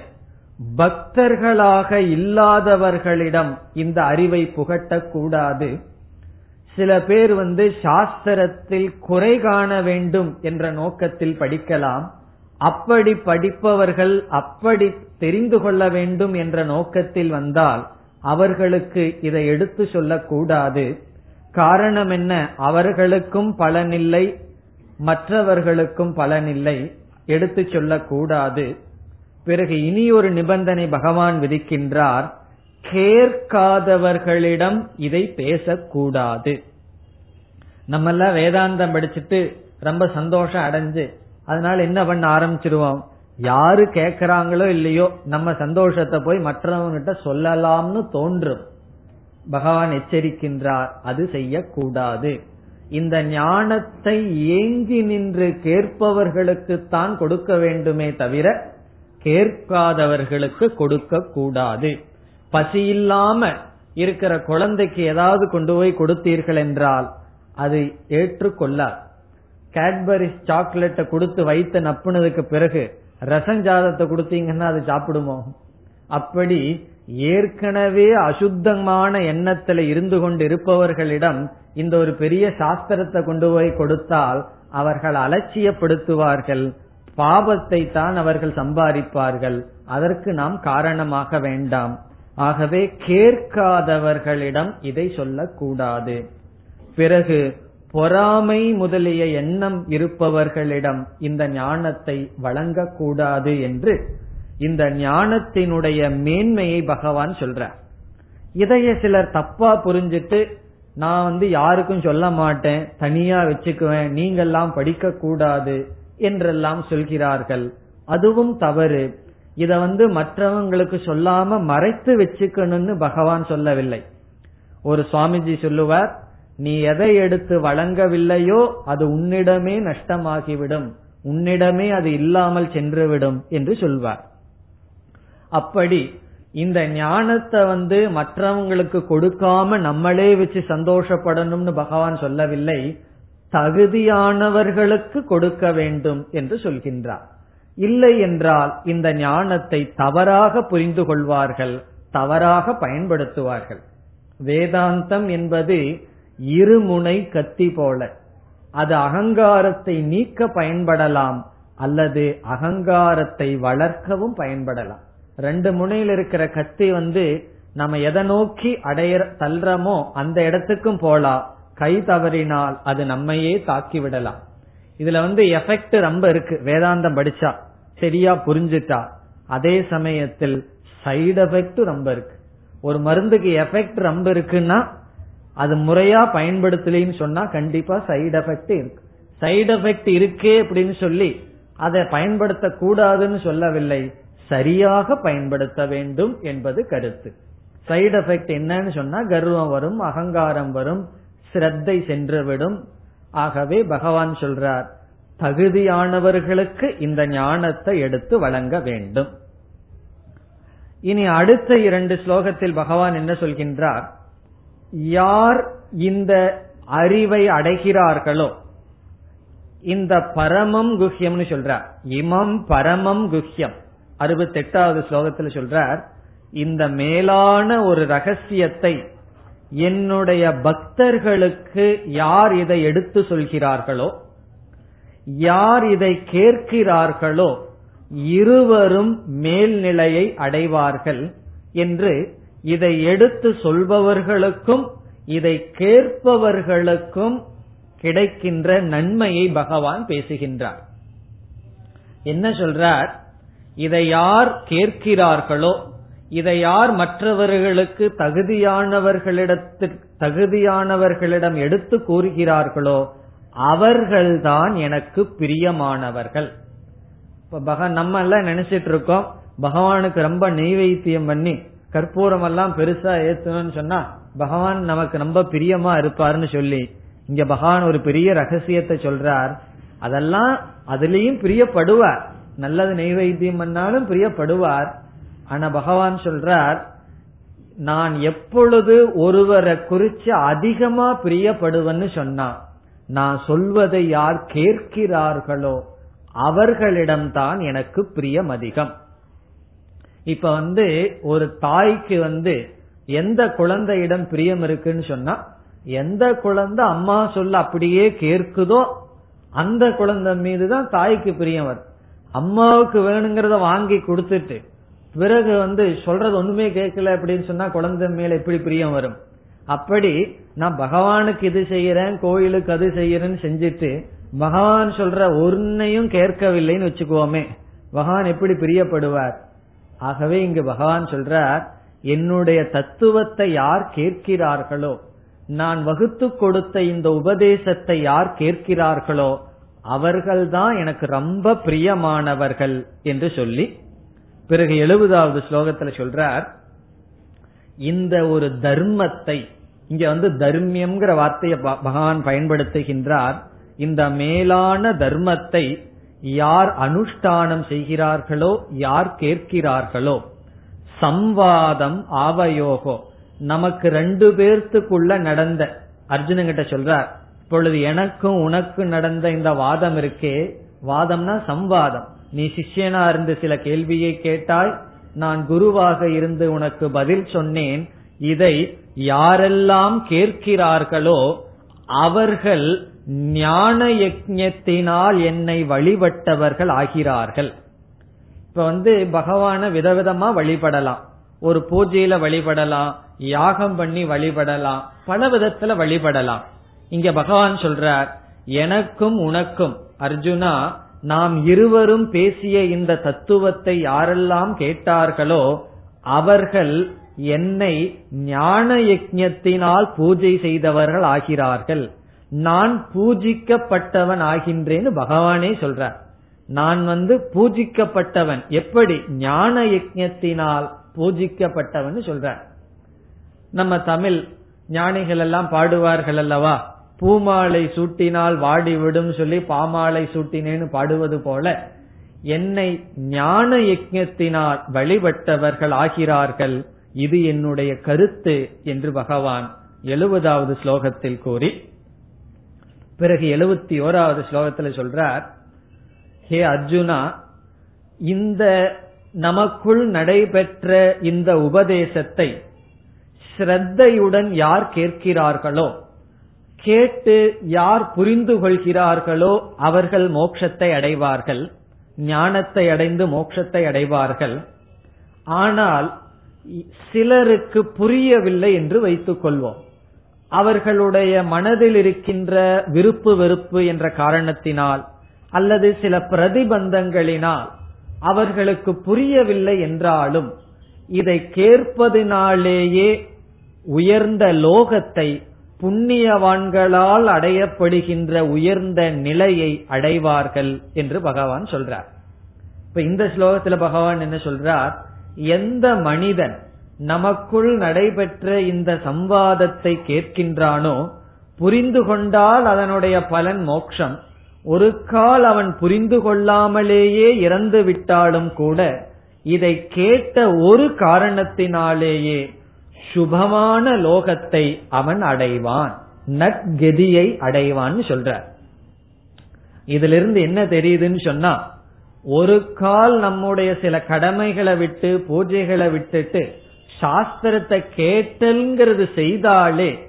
பக்தர்களாக இல்லாதவர்களிடம் இந்த அறிவை புகட்டக்கூடாது. சில பேர் வந்து சாஸ்திரத்தில் குறை காண வேண்டும் என்ற நோக்கத்தில் படிக்கலாம். அப்படி படிப்பவர்கள் அப்படி தெரிந்து கொள்ள வேண்டும் என்ற நோக்கத்தில் வந்தால் அவர்களுக்கு இதை எடுத்து சொல்லக்கூடாது. காரணம் என்ன? அவர்களுக்கும் பலனில்லை மற்றவர்களுக்கும் பலனில்லை எடுத்து சொல்லக்கூடாது. பிறகு இனி ஒரு நிபந்தனை பகவான் விதிக்கின்றார் கேட்காதவர்களிடம் இதை பேசக்கூடாது. நம்ம எல்லாம் வேதாந்தம் படிச்சுட்டு ரொம்ப சந்தோஷம் அடைஞ்சு அதனால என்ன பண்ண ஆரம்பிச்சிருவோம்? யாரு கேக்குறாங்களோ இல்லையோ நம்ம சந்தோஷத்தை போய் மற்றவங்கிட்ட சொல்லலாம்னு தோன்றும். பகவான் எச்சரிக்கின்றார் அது செய்யக்கூடாது. இந்த ஞானத்தை ஏங்கி நின்று கேட்பவர்களுக்கு தான் கொடுக்க வேண்டுமே தவிர கேட்காதவர்களுக்கு கொடுக்க கூடாது. பசி இல்லாம இருக்கிற குழந்தைக்கு ஏதாவது கொண்டு போய் கொடுத்தீர்கள் என்றால் அது ஏற்றுக்கொள்ளார் கேட்பரி சாக்லேட்டை கொடுத்து வைத்து நப்புனதுக்கு பிறகு ரசஞ்சாதத்தை கொடுத்தீங்கன்னா அது சாப்பிடுமோ? அப்படி ஏற்கனவே அசுத்தமான எண்ணத்துல இருந்து கொண்டு இருப்பவர்களிடம் இந்த ஒரு பெரிய சாஸ்திரத்தை கொண்டு போய் கொடுத்தால் அவர்கள் அலட்சியப்படுத்துவார்கள். பாபத்தை தான் அவர்கள் சம்பாதிப்பார்கள். அதற்கு நாம் காரணமாக வேண்டாம். ஆகவே கேட்காதவர்களிடம் இதை சொல்லக்கூடாது. பிறகு பொறாமை முதலிய எண்ணம் இருப்பவர்களிடம் இந்த ஞானத்தை வழங்கக்கூடாது என்று இந்த ஞானத்தினுடைய மேன்மையை பகவான் சொல்றார். இதைய சிலர் தப்பா புரிஞ்சிட்டு நான் வந்து யாருக்கும் சொல்ல மாட்டேன் தனியா வச்சுக்குவேன் நீங்கெல்லாம் படிக்க கூடாது என்றெல்லாம் சொல்கிறார்கள். அதுவும் தவறு. இத வந்து மற்றவங்களுக்கு சொல்லாம மறைத்து வச்சுக்கணும்னு பகவான் சொல்லவில்லை. ஒரு சுவாமிஜி சொல்லுவார் நீ எதை எடுத்து வழங்கவில்லையோ அது உன்னிடமே நஷ்டமாகிவிடும். உன்னிடமே அது இல்லாமல் சென்றுவிடும் என்று சொல்வார். அப்படி இந்த ஞானத்தை வந்து மற்றவங்களுக்கு கொடுக்காம நம்மளே வச்சு சந்தோஷப்படணும்னு பகவான் சொல்லவில்லை. தகுதியானவர்களுக்கு கொடுக்க வேண்டும் என்று சொல்கின்றார். இல்லை என்றால் இந்த ஞானத்தை தவறாக புரிந்து கொள்வார்கள் தவறாக பயன்படுத்துவார்கள். வேதாந்தம் என்பது இருமுனை கத்தி போல. அது அகங்காரத்தை நீக்க பயன்படலாம் அல்லது அகங்காரத்தை வளர்க்கவும் பயன்படலாம். ரெண்டு முனையில் இருக்கிற கத்தி வந்து நம்ம எதை நோக்கி அடைய தள்ளுறமோ அந்த இடத்துக்கும் போலாம். கை தவறினால் அது நம்மையே தாக்கி விடலாம். இதுல வந்து எஃபெக்ட் ரொம்ப இருக்கு. வேதாந்தம் படிச்சா சரியா புரிஞ்சுட்டா. அதே சமயத்தில் சைடு எஃபெக்ட் ரொம்ப இருக்கு. ஒரு மருந்துக்கு எஃபெக்ட் ரொம்ப இருக்குன்னா அது முறையா பயன்படுத்தலன்னு சொன்னா கண்டிப்பா சைடு எஃபெக்ட் இருக்கு. சைடு எஃபெக்ட் இருக்கே அப்படின்னு சொல்லி அதை பயன்படுத்த கூடாதுன்னு சொல்லவில்லை. சரியாக பயன்படுத்த வேண்டும் என்பது கருத்து. சைடு எஃபெக்ட் என்னன்னு சொன்னா கர்வம் வரும் அகங்காரம் வரும் சிரத்தை சென்றுவிடும். ஆகவே பகவான் சொல்றார் தகுதியானவர்களுக்கு இந்த ஞானத்தை எடுத்து வழங்க வேண்டும். இனி அடுத்த இரண்டு ஸ்லோகத்தில் பகவான் என்ன சொல்கின்றார்? யார் இந்த அறிவை அடைகிறார்களோ இந்த பரமம் குஹ்யம்னு சொல்றார். இமம் பரமம் குஹ்யம். அறுபத்தி எட்டாவது ஸ்லோகத்தில் சொல்றார் இந்த மேலான ஒரு ரகசியத்தை என்னுடைய பக்தர்களுக்கு யார் இதை எடுத்து சொல்கிறார்களோ யார் இதை கேட்கிறார்களோ இருவரும் மேல்நிலையை அடைவார்கள் என்று இதை எடுத்து சொல்பவர்களுக்கும் இதை கேட்பவர்களுக்கும் கிடைக்கின்ற நன்மையை பகவான் பேசுகின்றார். என்ன சொல்றார்? இதை யார் கேட்கிறார்களோ இதை யார் மற்றவர்களுக்கு தகுதியானவர்களிடத்து தகுதியானவர்களிடம் எடுத்து கூறுகிறார்களோ அவர்கள்தான் எனக்கு பிரியமானவர்கள். இப்ப பகவான் நம்ம எல்லாம் நினைச்சிட்டு இருக்கோம் பகவானுக்கு ரொம்ப நெய்வைத்தியம் பண்ணி கற்பூரம் எல்லாம் பெருசா ஏத்தணும்னு சொன்னா பகவான் நமக்கு ரொம்ப பிரியமா இருப்பாருன்னு சொல்லி இங்க பகவான் ஒரு பெரிய ரகசியத்தை சொல்றார். அதெல்லாம் அதுலயும் பிரியப்படுவார். நல்லது நெய்வைத்தியம் பண்ணாலும் பிரியப்படுவார். ஆனா பகவான் சொல்றார் நான் எப்பொழுது ஒருவரை குறிச்சு அதிகமா பிரியப்படுவேன்னு சொன்னா நான் சொல்வதை யார் கேட்கிறார்களோ அவர்களிடம்தான் எனக்கு பிரியம் அதிகம். இப்ப வந்து ஒரு தாய்க்கு வந்து எந்த குழந்தையிடம் பிரியம் இருக்குன்னு சொன்னா எந்த குழந்தை அம்மா சொல்ல அப்படியே கேட்குதோ அந்த குழந்தை மீது தான் தாய்க்கு பிரியம் வரும். அம்மாவுக்கு வேணுங்கிறத வாங்கி கொடுத்துட்டு பிறகு வந்து சொல்றது ஒண்ணுமே கேட்கல அப்படின்னு சொன்னா குழந்தை மேல எப்படி பிரியம் வரும்? அப்படி நான் பகவானுக்கு இது செய்யறேன் கோயிலுக்கு அது செய்யறேன்னு செஞ்சுட்டு பகவான் சொல்ற ஒன்னையும் கேட்கவில்லைன்னு வச்சுக்கோமே பகவான் எப்படி பிரியப்படுவார்? ஆகவே இங்கு பகவான் சொல்றார் என்னுடைய தத்துவத்தை யார் கேட்கிறார்களோ நான் வகுத்து கொடுத்த இந்த உபதேசத்தை யார் கேட்கிறார்களோ அவர்கள்தான் எனக்கு ரொம்ப பிரியமானவர்கள் என்று சொல்லி பிறகு எழுபதாவது ஸ்லோகத்துல சொல்றார் இந்த ஒரு தர்மத்தை இங்க வந்து தர்மியம்ங்கிற வார்த்தையை பகவான் பயன்படுத்துகின்றார் இந்த மேலான தர்மத்தை யார் அனுஷ்டானம் செய்கிறார்களோ யார் கேட்கிறார்களோ சம்வாதம் ஆவயோகோ நமக்கு ரெண்டு பேர்த்துக்குள்ள நடந்த அர்ஜுனன் கிட்ட சொல்றார் இப்பொழுது எனக்கும் உனக்கும் நடந்த இந்த வாதம் இருக்கே. வாதம்னா சம்வாதம். நீ சிஷ்யனா இருந்து சில கேள்வியை கேட்டாய் நான் குருவாக இருந்து உனக்கு பதில் சொன்னேன். இதை யாரெல்லாம் கேட்கிறார்களோ அவர்கள் ஞான யஜத்தினால் என்னை வழிபட்டவர்கள் ஆகிறார்கள். இப்ப வந்து பகவான விதவிதமா வழிபடலாம். ஒரு பூஜையில வழிபடலாம் யாகம் பண்ணி வழிபடலாம் பல விதத்துல வழிபடலாம். இங்க பகவான் சொல்றார் எனக்கும் உனக்கும் அர்ஜுனா நாம் இருவரும் பேசிய இந்த தத்துவத்தை யாரெல்லாம் கேட்டார்களோ அவர்கள் என்னை ஞான யஜத்தினால் பூஜை செய்தவர்கள் ஆகிறார்கள். நான் பூஜிக்கப்பட்டவன் ஆகின்றேன்னு பகவானே சொல்றார். நான் வந்து பூஜிக்கப்பட்டவன் எப்படி? ஞான யஜத்தினால் பூஜிக்கப்பட்டவன் சொல்றார். நம்ம தமிழ் ஞானிகள் எல்லாம் பாடுவார்கள் அல்லவா? பூமாலை சூட்டினால் வாடிவிடும் சொல்லி பாமாலை சூட்டினேன்னு பாடுவது போல என்னை ஞான யஜத்தினால் வழிபட்டவர்கள் ஆகிறார்கள். இது என்னுடைய கருத்து என்று பகவான் எழுபதாவது ஸ்லோகத்தில் கூறி பிறகு எழுபத்தி ஓராவது ஸ்லோகத்தில் சொல்றார் ஹே அர்ஜுனா இந்த நமக்குள் நடைபெற்ற இந்த உபதேசத்தை ஸ்ரத்தையுடன் யார் கேட்கிறார்களோ கேட்டு யார் புரிந்து கொள்கிறார்களோ அவர்கள் மோட்சத்தை அடைவார்கள். ஞானத்தை அடைந்து மோட்சத்தை அடைவார்கள். ஆனால் சிலருக்கு புரியவில்லை என்று வைத்துக் கொள்வோம். அவர்களுடைய மனதில் இருக்கின்ற விருப்பு வெறுப்பு என்ற காரணத்தினால் அல்லது சில பிரதிபந்தங்களினால் அவர்களுக்கு புரியவில்லை என்றாலும் இதை கேட்பதினாலேயே உயர்ந்த லோகத்தை புண்ணியவான்களால் அடையப்படுகின்ற உயர்ந்த நிலையை அடைவார்கள் என்று பகவான் சொல்றார். இப்ப இந்த ஸ்லோகத்துல பகவான் என்ன சொல்றார்? எந்த மனிதன் நமக்குள் நடைபெற்ற இந்த சம்வாதத்தை கேட்கின்றானோ புரிந்து கொண்டால் அதனுடைய பலன் மோக்ஷம் ஒரு கால் அவன் புரிந்து கொள்ளாமலேயே இறந்து விட்டாலும் கூட இதை கேட்ட ஒரு காரணத்தினாலேயே சுபமான லோகத்தை அவன் அடைவான். நற்கதியை அடைவான்னு சொல்றார் இதிலிருந்து என்ன தெரியுதுன்னு சொன்னா ஒரு கால் நம்முடைய சில கடமைகளை விட்டு பூஜைகளை விட்டுட்டு சாஸ்திரத்தை கேட்டல்ங்கிறது செய்தாலே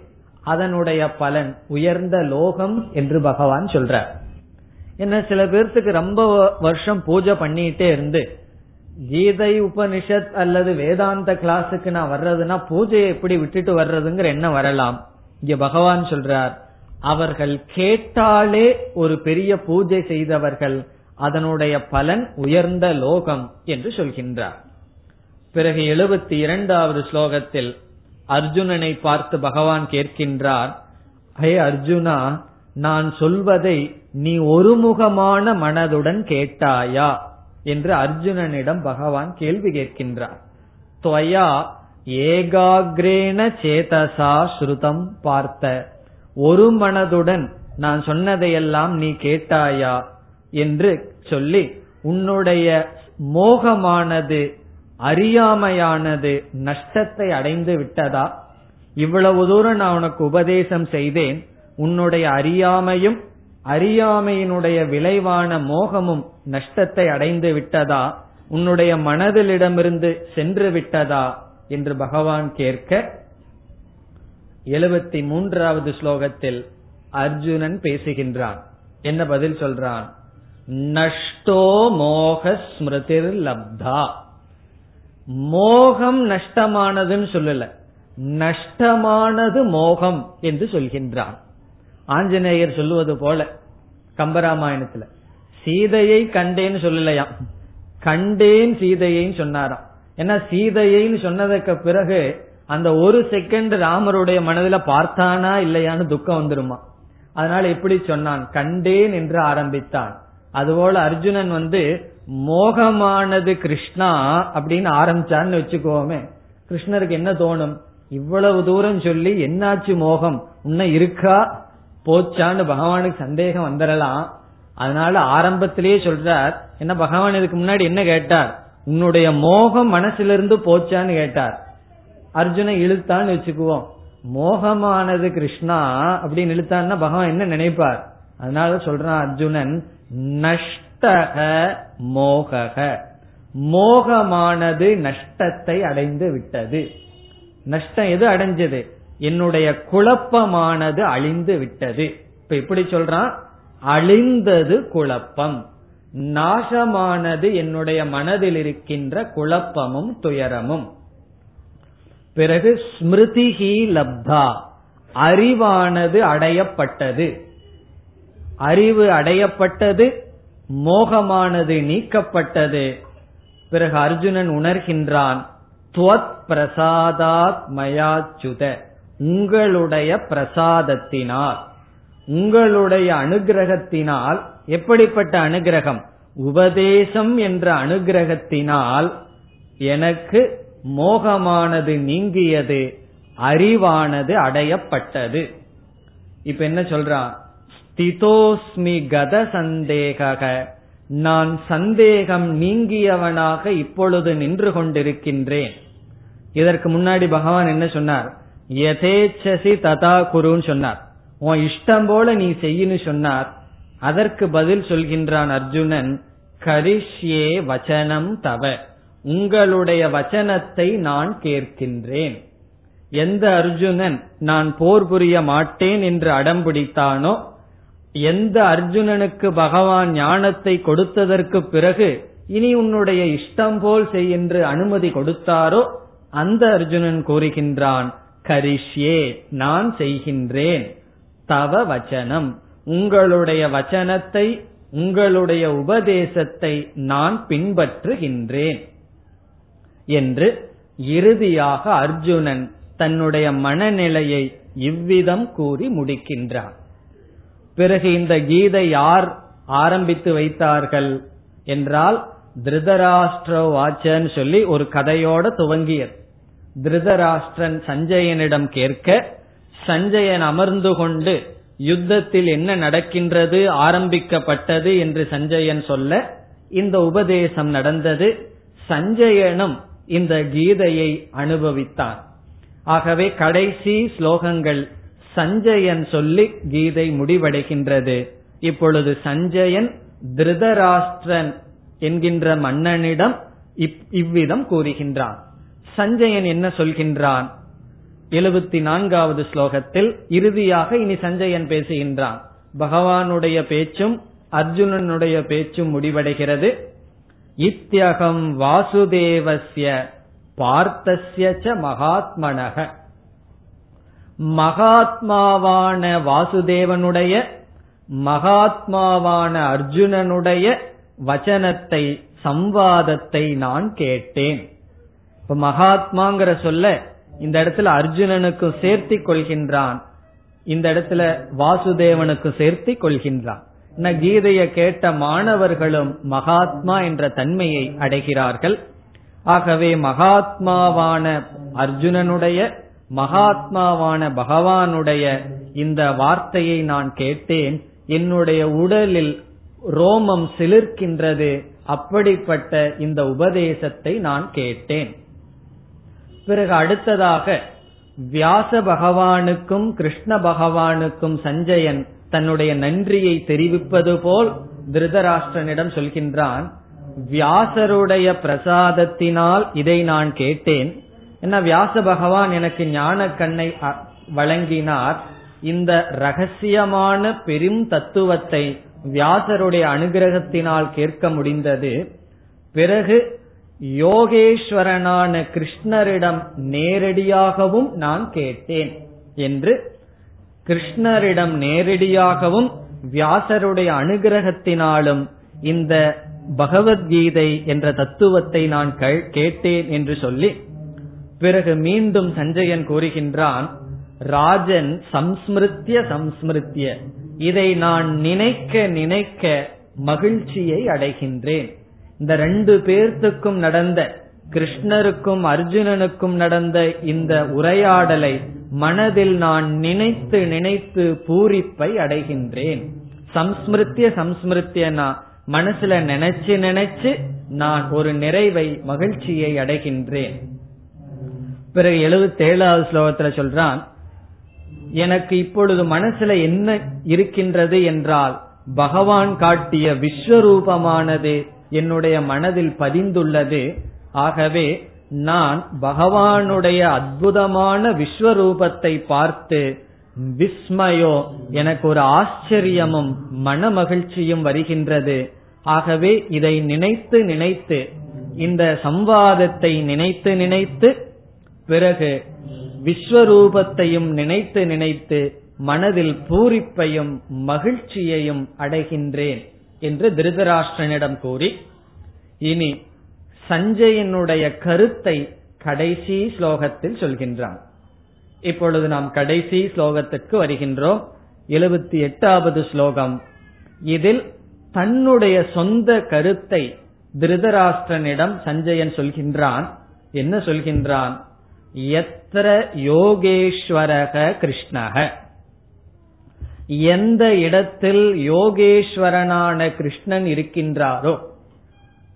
அதனுடைய பலன் உயர்ந்த லோகம் என்று பகவான் சொல்றார் என்ன சில பேர்த்துக்கு ரொம்ப வருஷம் பூஜை பண்ணிட்டே இருந்து கீதை உபனிஷத் அல்லது வேதாந்த கிளாஸுக்கு நான் வர்றதுன்னா பூஜையை எப்படி விட்டுட்டு வர்றதுங்கிற என்ன வரலாம். இங்க பகவான் சொல்றார் அவர்கள் கேட்டாலே ஒரு பெரிய பூஜை செய்தவர்கள் அதனுடைய பலன் உயர்ந்த லோகம் என்று சொல்கின்றார். பிறகு எழுபத்தி இரண்டாவது ஸ்லோகத்தில் அர்ஜுனனை பார்த்து பகவான் கேட்கின்றார் ஹே அர்ஜுனா நான் சொல்வதை நீ ஒருமுகமான மனதுடன் கேட்டாயா? என்று அர்ஜுனனிடம் பகவான் கேள்வி கேட்கின்றார். துவயா ஏகாகிரேன சேதசா ஸ்ருதம் பார்த்த. ஒரு மனதுடன் நான் சொன்னதையெல்லாம் நீ கேட்டாயா என்று சொல்லி உன்னுடைய மோகமானது அறியாமையானது நஷ்டத்தை அடைந்து விட்டதா? இவ்வளவு தூரம் நான் உனக்கு உபதேசம் செய்தேன். உன்னுடைய அறியாமையும் அறியாமையினுடைய விளைவான மோகமும் நஷ்டத்தை அடைந்து விட்டதா? உன்னுடைய மனதிலிடமிருந்து சென்று விட்டதா? என்று பகவான் கேட்க எழுபத்தி மூன்றாவது ஸ்லோகத்தில் அர்ஜுனன் பேசுகின்றான். என்ன பதில் சொல்றான்? நஷ்டோ மோக ஸ்மிருதிர் லப்தா. மோகம் நஷ்டமானதுன்னு சொல்லல. நஷ்டமானது மோகம் என்று சொல்கின்றான். ஆஞ்சநேயர் சொல்லுவது போல கம்பராமாயணத்துல. சீதையை கண்டேன்னு சொல்லலையாம். கண்டேன் சீதையைன்னு சொன்னாராம். ஏன்னா சீதையைன்னு சொன்னதுக்கு பிறகு அந்த ஒரு செகண்ட் ராமருடைய மனதில பார்த்தானா இல்லையான்னு துக்கம் வந்துருமா? அதனால எப்படி சொன்னான்? கண்டேன் என்று ஆரம்பித்தான். அதுபோல அர்ஜுனன் வந்து மோகமானது கிருஷ்ணா அப்படின்னு ஆரம்பிச்சான்னு வச்சுக்கோமே. கிருஷ்ணருக்கு என்ன தோணும்? இவ்வளவு தூரம் சொல்லி என்னாச்சு மோகம்? உன்ன இருக்கா? போச்சான்னு பகவானுக்கு சந்தேகம் வந்துடலாம் அதனால ஆரம்பத்திலேயே சொல்றார் என்ன பகவான் இதுக்கு முன்னாடி என்ன கேட்டார்? உன்னுடைய மோகம் மனசிலிருந்து போச்சான்னு கேட்டார். அர்ஜுன இழுத்தான்னு வச்சுக்குவோம். மோகமானது கிருஷ்ணா அப்படின்னு இழுத்தான்னா பகவான் என்ன நினைப்பார்? அதனால சொல்றான் அர்ஜுனன் நஷ்டக மோகக. மோகமானது நஷ்டத்தை அடைந்து விட்டது. நஷ்டம் எது அடைஞ்சது? என்னுடைய குழப்பமானது அழிந்து விட்டது. இப்ப எப்படி சொல்றான் அழிந்தது குழப்பம். நாசமானது என்னுடைய மனதில் இருக்கின்ற குழப்பமும் துயரமும். பிறகு ஸ்மிருதிஹி லப்தா. அறிவானது அடையப்பட்டது. அறிவு அடையப்பட்டது மோகமானது நீக்கப்பட்டது. பிறகு அர்ஜுனன் உணர்கின்றான் துவத் பிரசாதாத் மயாச்சுத உங்களுடைய பிரசாதத்தினால் உங்களுடைய அனுகிரகத்தினால் எப்படிப்பட்ட அனுகிரகம்? உபதேசம் என்ற அனுகிரகத்தினால் எனக்கு மோகமானது நீங்கியது அறிவானது அடையப்பட்டது. இப்ப என்ன சொல்றான்? ஸ்திதோஸ்மி கத சந்தேக நான் சந்தேகம் நீங்கியவனாக இப்பொழுது நின்று கொண்டிருக்கின்றேன். இதற்கு முன்னாடி பகவான் என்ன சொன்னார்? யதேச்சசி ததா குருன்னு சொன்னார். உன் இஷ்டம் போல நீ செய்யுன்னு சொன்னார். அதற்கு பதில் சொல்கின்றான் அர்ஜுனன் கரிஷ்யே வச்சனம் தவ. உங்களுடைய வச்சனத்தை நான் கேட்கின்றேன். எந்த அர்ஜுனன் நான் போர் புரிய மாட்டேன் என்று அடம்பிடித்தானோ எந்த அர்ஜுனனுக்கு பகவான் ஞானத்தை கொடுத்ததற்கு பிறகு இனி உன்னுடைய இஷ்டம் போல் செய் என்று அனுமதி கொடுத்தாரோ அந்த அர்ஜுனன் கூறுகின்றான் கரிஷ்யே நான் செய்கின்றேன். தவ வச்சனம். உங்களுடைய வச்சனத்தை உங்களுடைய உபதேசத்தை நான் பின்பற்றுகின்றேன். என்று இறுதியாக அர்ஜுனன் தன்னுடைய மனநிலையை இவ்விதம் கூறி முடிக்கின்றான். பிறகு இந்த கீதை யார் ஆரம்பித்து வைத்தார்கள் என்றால் திருதராஷ்டிரோ வாச்சன்னு சொல்லி ஒரு கதையோட துவங்கியது. திருதராஷ்டிரன் சஞ்சயனிடம் கேட்க சஞ்சயன் அமர்ந்து கொண்டு யுத்தத்தில் என்ன நடக்கின்றது ஆரம்பிக்கப்பட்டது என்று சஞ்சயன் சொல்ல இந்த உபதேசம் நடந்தது. சஞ்சயனும் இந்த கீதையை அனுபவித்தான். ஆகவே கடைசி ஸ்லோகங்கள் சஞ்சயன் சொல்லி கீதை முடிவடைகின்றது. இப்பொழுது சஞ்சயன் திருதராஷ்டிரன் என்கின்ற மன்னனிடம் இவ்விதம் கூறுகின்றான். சஞ்சயன் என்ன சொல்கின்றான்? எழுபத்தி நான்காவது ஸ்லோகத்தில் இறுதியாக இனி சஞ்சயன் பேசுகின்றான். பகவானுடைய பேச்சும் அர்ஜுனனுடைய பேச்சும் முடிவடைகிறது. இத்தியகம் வாசுதேவசிய பார்த்தஸ்ய மகாத்மனக. மகாத்மாவான வாசுதேவனுடைய மகாத்மாவான அர்ஜுனனுடைய வச்சனத்தை சம்வாதத்தை நான் கேட்டேன். இப்ப மகாத்மாங்கிற சொல்ல இந்த இடத்துல அர்ஜுனனுக்கு சேர்த்தி கொள்கின்றான். இந்த இடத்துல வாசுதேவனுக்கு சேர்த்தி கொள்கின்றான். கீதையை கேட்ட மாணவர்களும் மகாத்மா என்ற தன்மையை அடைகிறார்கள். ஆகவே மகாத்மாவான அர்ஜுனனுடைய மகாத்மாவான பகவானுடைய இந்த வார்த்தையை நான் கேட்டேன். என்னுடைய உடலில் ரோமம் சிலிர்க்கின்றது. அப்படிப்பட்ட இந்த உபதேசத்தை நான் கேட்டேன். பிறகு அடுத்ததாக வியாச பகவானுக்கும் கிருஷ்ண பகவானுக்கும் சஞ்சயன் தன்னுடைய நன்றியை தெரிவிப்பது போல் திருதராஷ்டிரனிடம் சொல்கின்றான் வியாசருடைய பிரசாதத்தினால் இதை நான் கேட்டேன். என்ன வியாச பகவான் எனக்கு ஞான கண்ணை வழங்கினார். இந்த ரகசியமான பெரும் தத்துவத்தை வியாசருடைய அனுகிரகத்தினால் கேட்க முடிந்தது. பிறகு யோகேஸ்வரனான கிருஷ்ணரிடம் நேரடியாகவும் நான் கேட்டேன் என்று கிருஷ்ணரிடம் நேரடியாகவும் வியாசருடைய அனுகிரகத்தினாலும் இந்த பகவத்கீதை என்ற தத்துவத்தை நான் கேட்டேன் என்று சொல்லி பிறகு மீண்டும் சஞ்சயன் கூறுகின்றான் ராஜன் சம்ஸ்மிருத்திய சம்ஸ்மிருத்திய இதை நான் நினைக்க நினைக்க மகிழ்ச்சியை அடைகின்றேன். இந்த ரெண்டு பேர்த்துக்கும் நடந்த கிருஷ்ணருக்கும் அர்ஜுனனுக்கும் நடந்த இந்த உரையாடலை மனதில் நான் நினைத்து நினைத்து பூரிப்பை அடைகின்றேன். சம்ஸ்மிருத்திய சம்ஸ்மிருத்தியனா மனசுல நினைச்சு நினைச்சு நான் ஒரு நிறைவை மகிழ்ச்சியை அடைகின்றேன். பிறகு எழுபத்தி ஏழாவது ஸ்லோகத்துல சொல்றான் எனக்கு இப்பொழுது மனசுல என்ன இருக்கின்றது என்றால் பகவான் காட்டிய விஸ்வரூபமானது என்னுடைய மனதில் பதிந்துள்ளது. ஆகவே நான் பகவானுடைய அற்புதமான விஸ்வரூபத்தை பார்த்து விஸ்மயோ எனக்கு ஒரு ஆச்சரியமும் மன மகிழ்ச்சியும் வருகின்றது. ஆகவே இதை நினைத்து நினைத்து இந்த சம்வாதத்தை நினைத்து நினைத்து பிறகு விஸ்வரூபத்தையும் நினைத்து நினைத்து மனதில் பூரிப்பையும் மகிழ்ச்சியையும் அடைகின்றேன். என்று திருதராஷ்டிரனிடம் கூறி இனி சஞ்சயனுடைய கருத்தை கடைசி ஸ்லோகத்தில் சொல்கின்றான். இப்பொழுது நாம் கடைசி ஸ்லோகத்திற்கு வருகின்றோம். எழுபத்தி எட்டாவது ஸ்லோகம். இதில் தன்னுடைய சொந்த கருத்தை திருதராஷ்டிரனிடம் சஞ்சயன் சொல்கின்றான். என்ன சொல்கின்றான்? எத்திர யோகேஸ்வரக கிருஷ்ணக. எந்த இடத்தில் யோகேஸ்வரனான கிருஷ்ணன் இருக்கின்றாரோ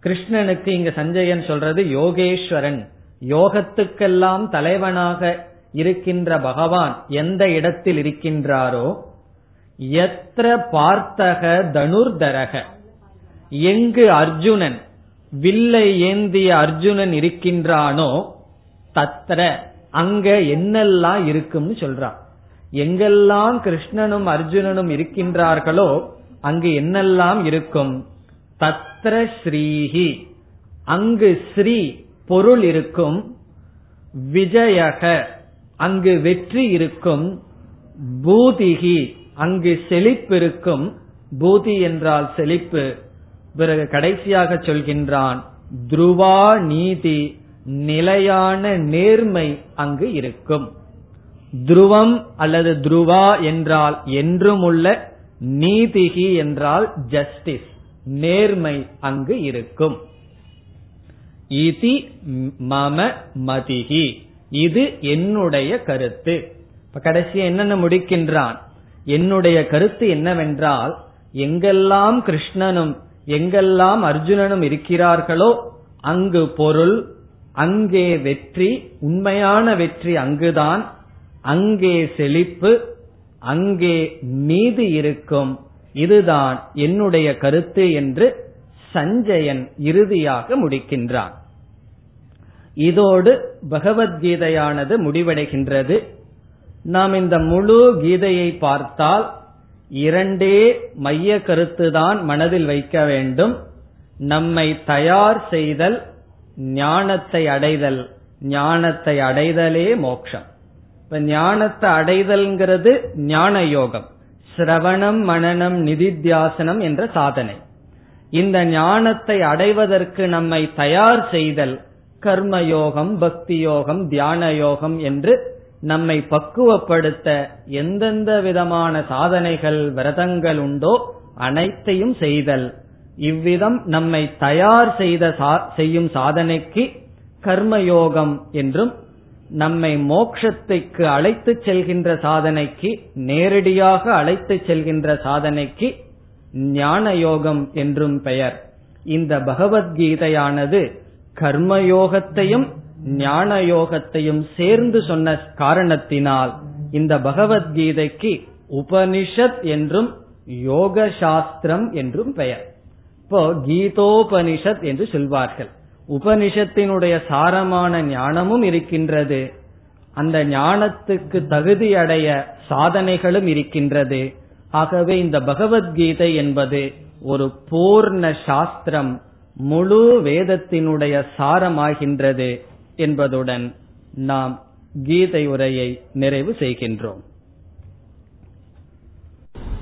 கிருஷ்ணனுக்கு இங்க சஞ்சயன் சொல்றது யோகேஸ்வரன். யோகத்துக்கெல்லாம் தலைவனாக இருக்கின்ற பகவான் எந்த இடத்தில் இருக்கின்றாரோ எத்திர பார்த்தக தனுர்தரக. எங்கு அர்ஜுனன் வில்லை ஏந்திய அர்ஜுனன் இருக்கின்றானோ தத்திர அங்க என்னெல்லாம் இருக்கும்னு சொல்றான். எங்கெல்லாம் கிருஷ்ணனும் அர்ஜுனனும் இருக்கின்றார்களோ அங்கு என்னெல்லாம் இருக்கும்? தத்ர ஸ்ரீஹி. அங்கு ஸ்ரீ பொருள் இருக்கும். விஜயக. அங்கு வெற்றி இருக்கும். பூதிகி அங்கு செழிப்பு இருக்கும். பூதி என்றால் செழிப்பு. பிறகு கடைசியாக சொல்கின்றான் துருவா நீதி நிலையான நேர்மை அங்கு இருக்கும். துருவம் அல்லது துருவா என்றால் என்றும் உள்ள நீதிகி என்றால் ஜஸ்டிஸ் நேர்மை அங்கு இருக்கும். இதி மம மதிகி. இது என்னுடைய கருத்து. இப்ப கடைசி என்னென்ன முடிக்கின்றான்? என்னுடைய கருத்து என்னவென்றால் எங்கெல்லாம் கிருஷ்ணனும் எங்கெல்லாம் அர்ஜுனனும் இருக்கிறார்களோ அங்கு பொருள் அங்கே வெற்றி உண்மையான வெற்றி அங்குதான் அங்கே செழிப்பு அங்கே நீதி இருக்கும். இதுதான் என்னுடைய கருத்து என்று சஞ்சயன் இறுதியாக முடிக்கின்றான். இதோடு பகவத்கீதையானது முடிவடைகின்றது. நாம் இந்த முழு கீதையை பார்த்தால் இரண்டே மைய கருத்துதான் மனதில் வைக்க வேண்டும். நம்மை தயார் செய்தல் ஞானத்தை அடைதல் ஞானத்தை அடைதலே மோட்சம் இப்ப ஞானத்தை அடைதல்ங்கிறது ஞான யோகம் சிரவணம் மனநம் நிதித்தியாசனம் என்ற சாதனை. இந்த ஞானத்தை அடைவதற்கு நம்மை தயார் செய்தல் கர்மயோகம் பக்தி யோகம் தியான யோகம் என்று நம்மை பக்குவப்படுத்த எந்தெந்த விதமான சாதனைகள் விரதங்கள் உண்டோ அனைத்தையும் செய்தல். இவ்விதம் நம்மை தயார் செய்த செய்யும் சாதனைக்கு கர்மயோகம் என்றும் நம்மை மோக்ஷத்துக்கு அழைத்து செல்கின்ற சாதனைக்கு நேரடியாக அழைத்து செல்கின்ற சாதனைக்கு ஞான யோகம் என்றும் பெயர். இந்த பகவத்கீதையானது கர்மயோகத்தையும் ஞான யோகத்தையும் சேர்ந்து சொன்ன காரணத்தினால் இந்த பகவத்கீதைக்கு உபனிஷத் என்றும் யோக சாஸ்திரம் என்றும் பெயர். இப்போ கீதோபனிஷத் என்று சொல்வார்கள். உபனிஷத்தினுடைய சாரமான ஞானமும் இருக்கின்றது. அந்த ஞானத்துக்கு தகுதி அடைய சாதனைகளும் இருக்கின்றது. ஆகவே இந்த பகவத்கீதை என்பது ஒரு பூர்ண சாஸ்திரம் முழு வேதத்தினுடைய சாரமாகின்றது என்பதுடன் நாம் கீதை உரையை நிறைவு செய்கின்றோம்.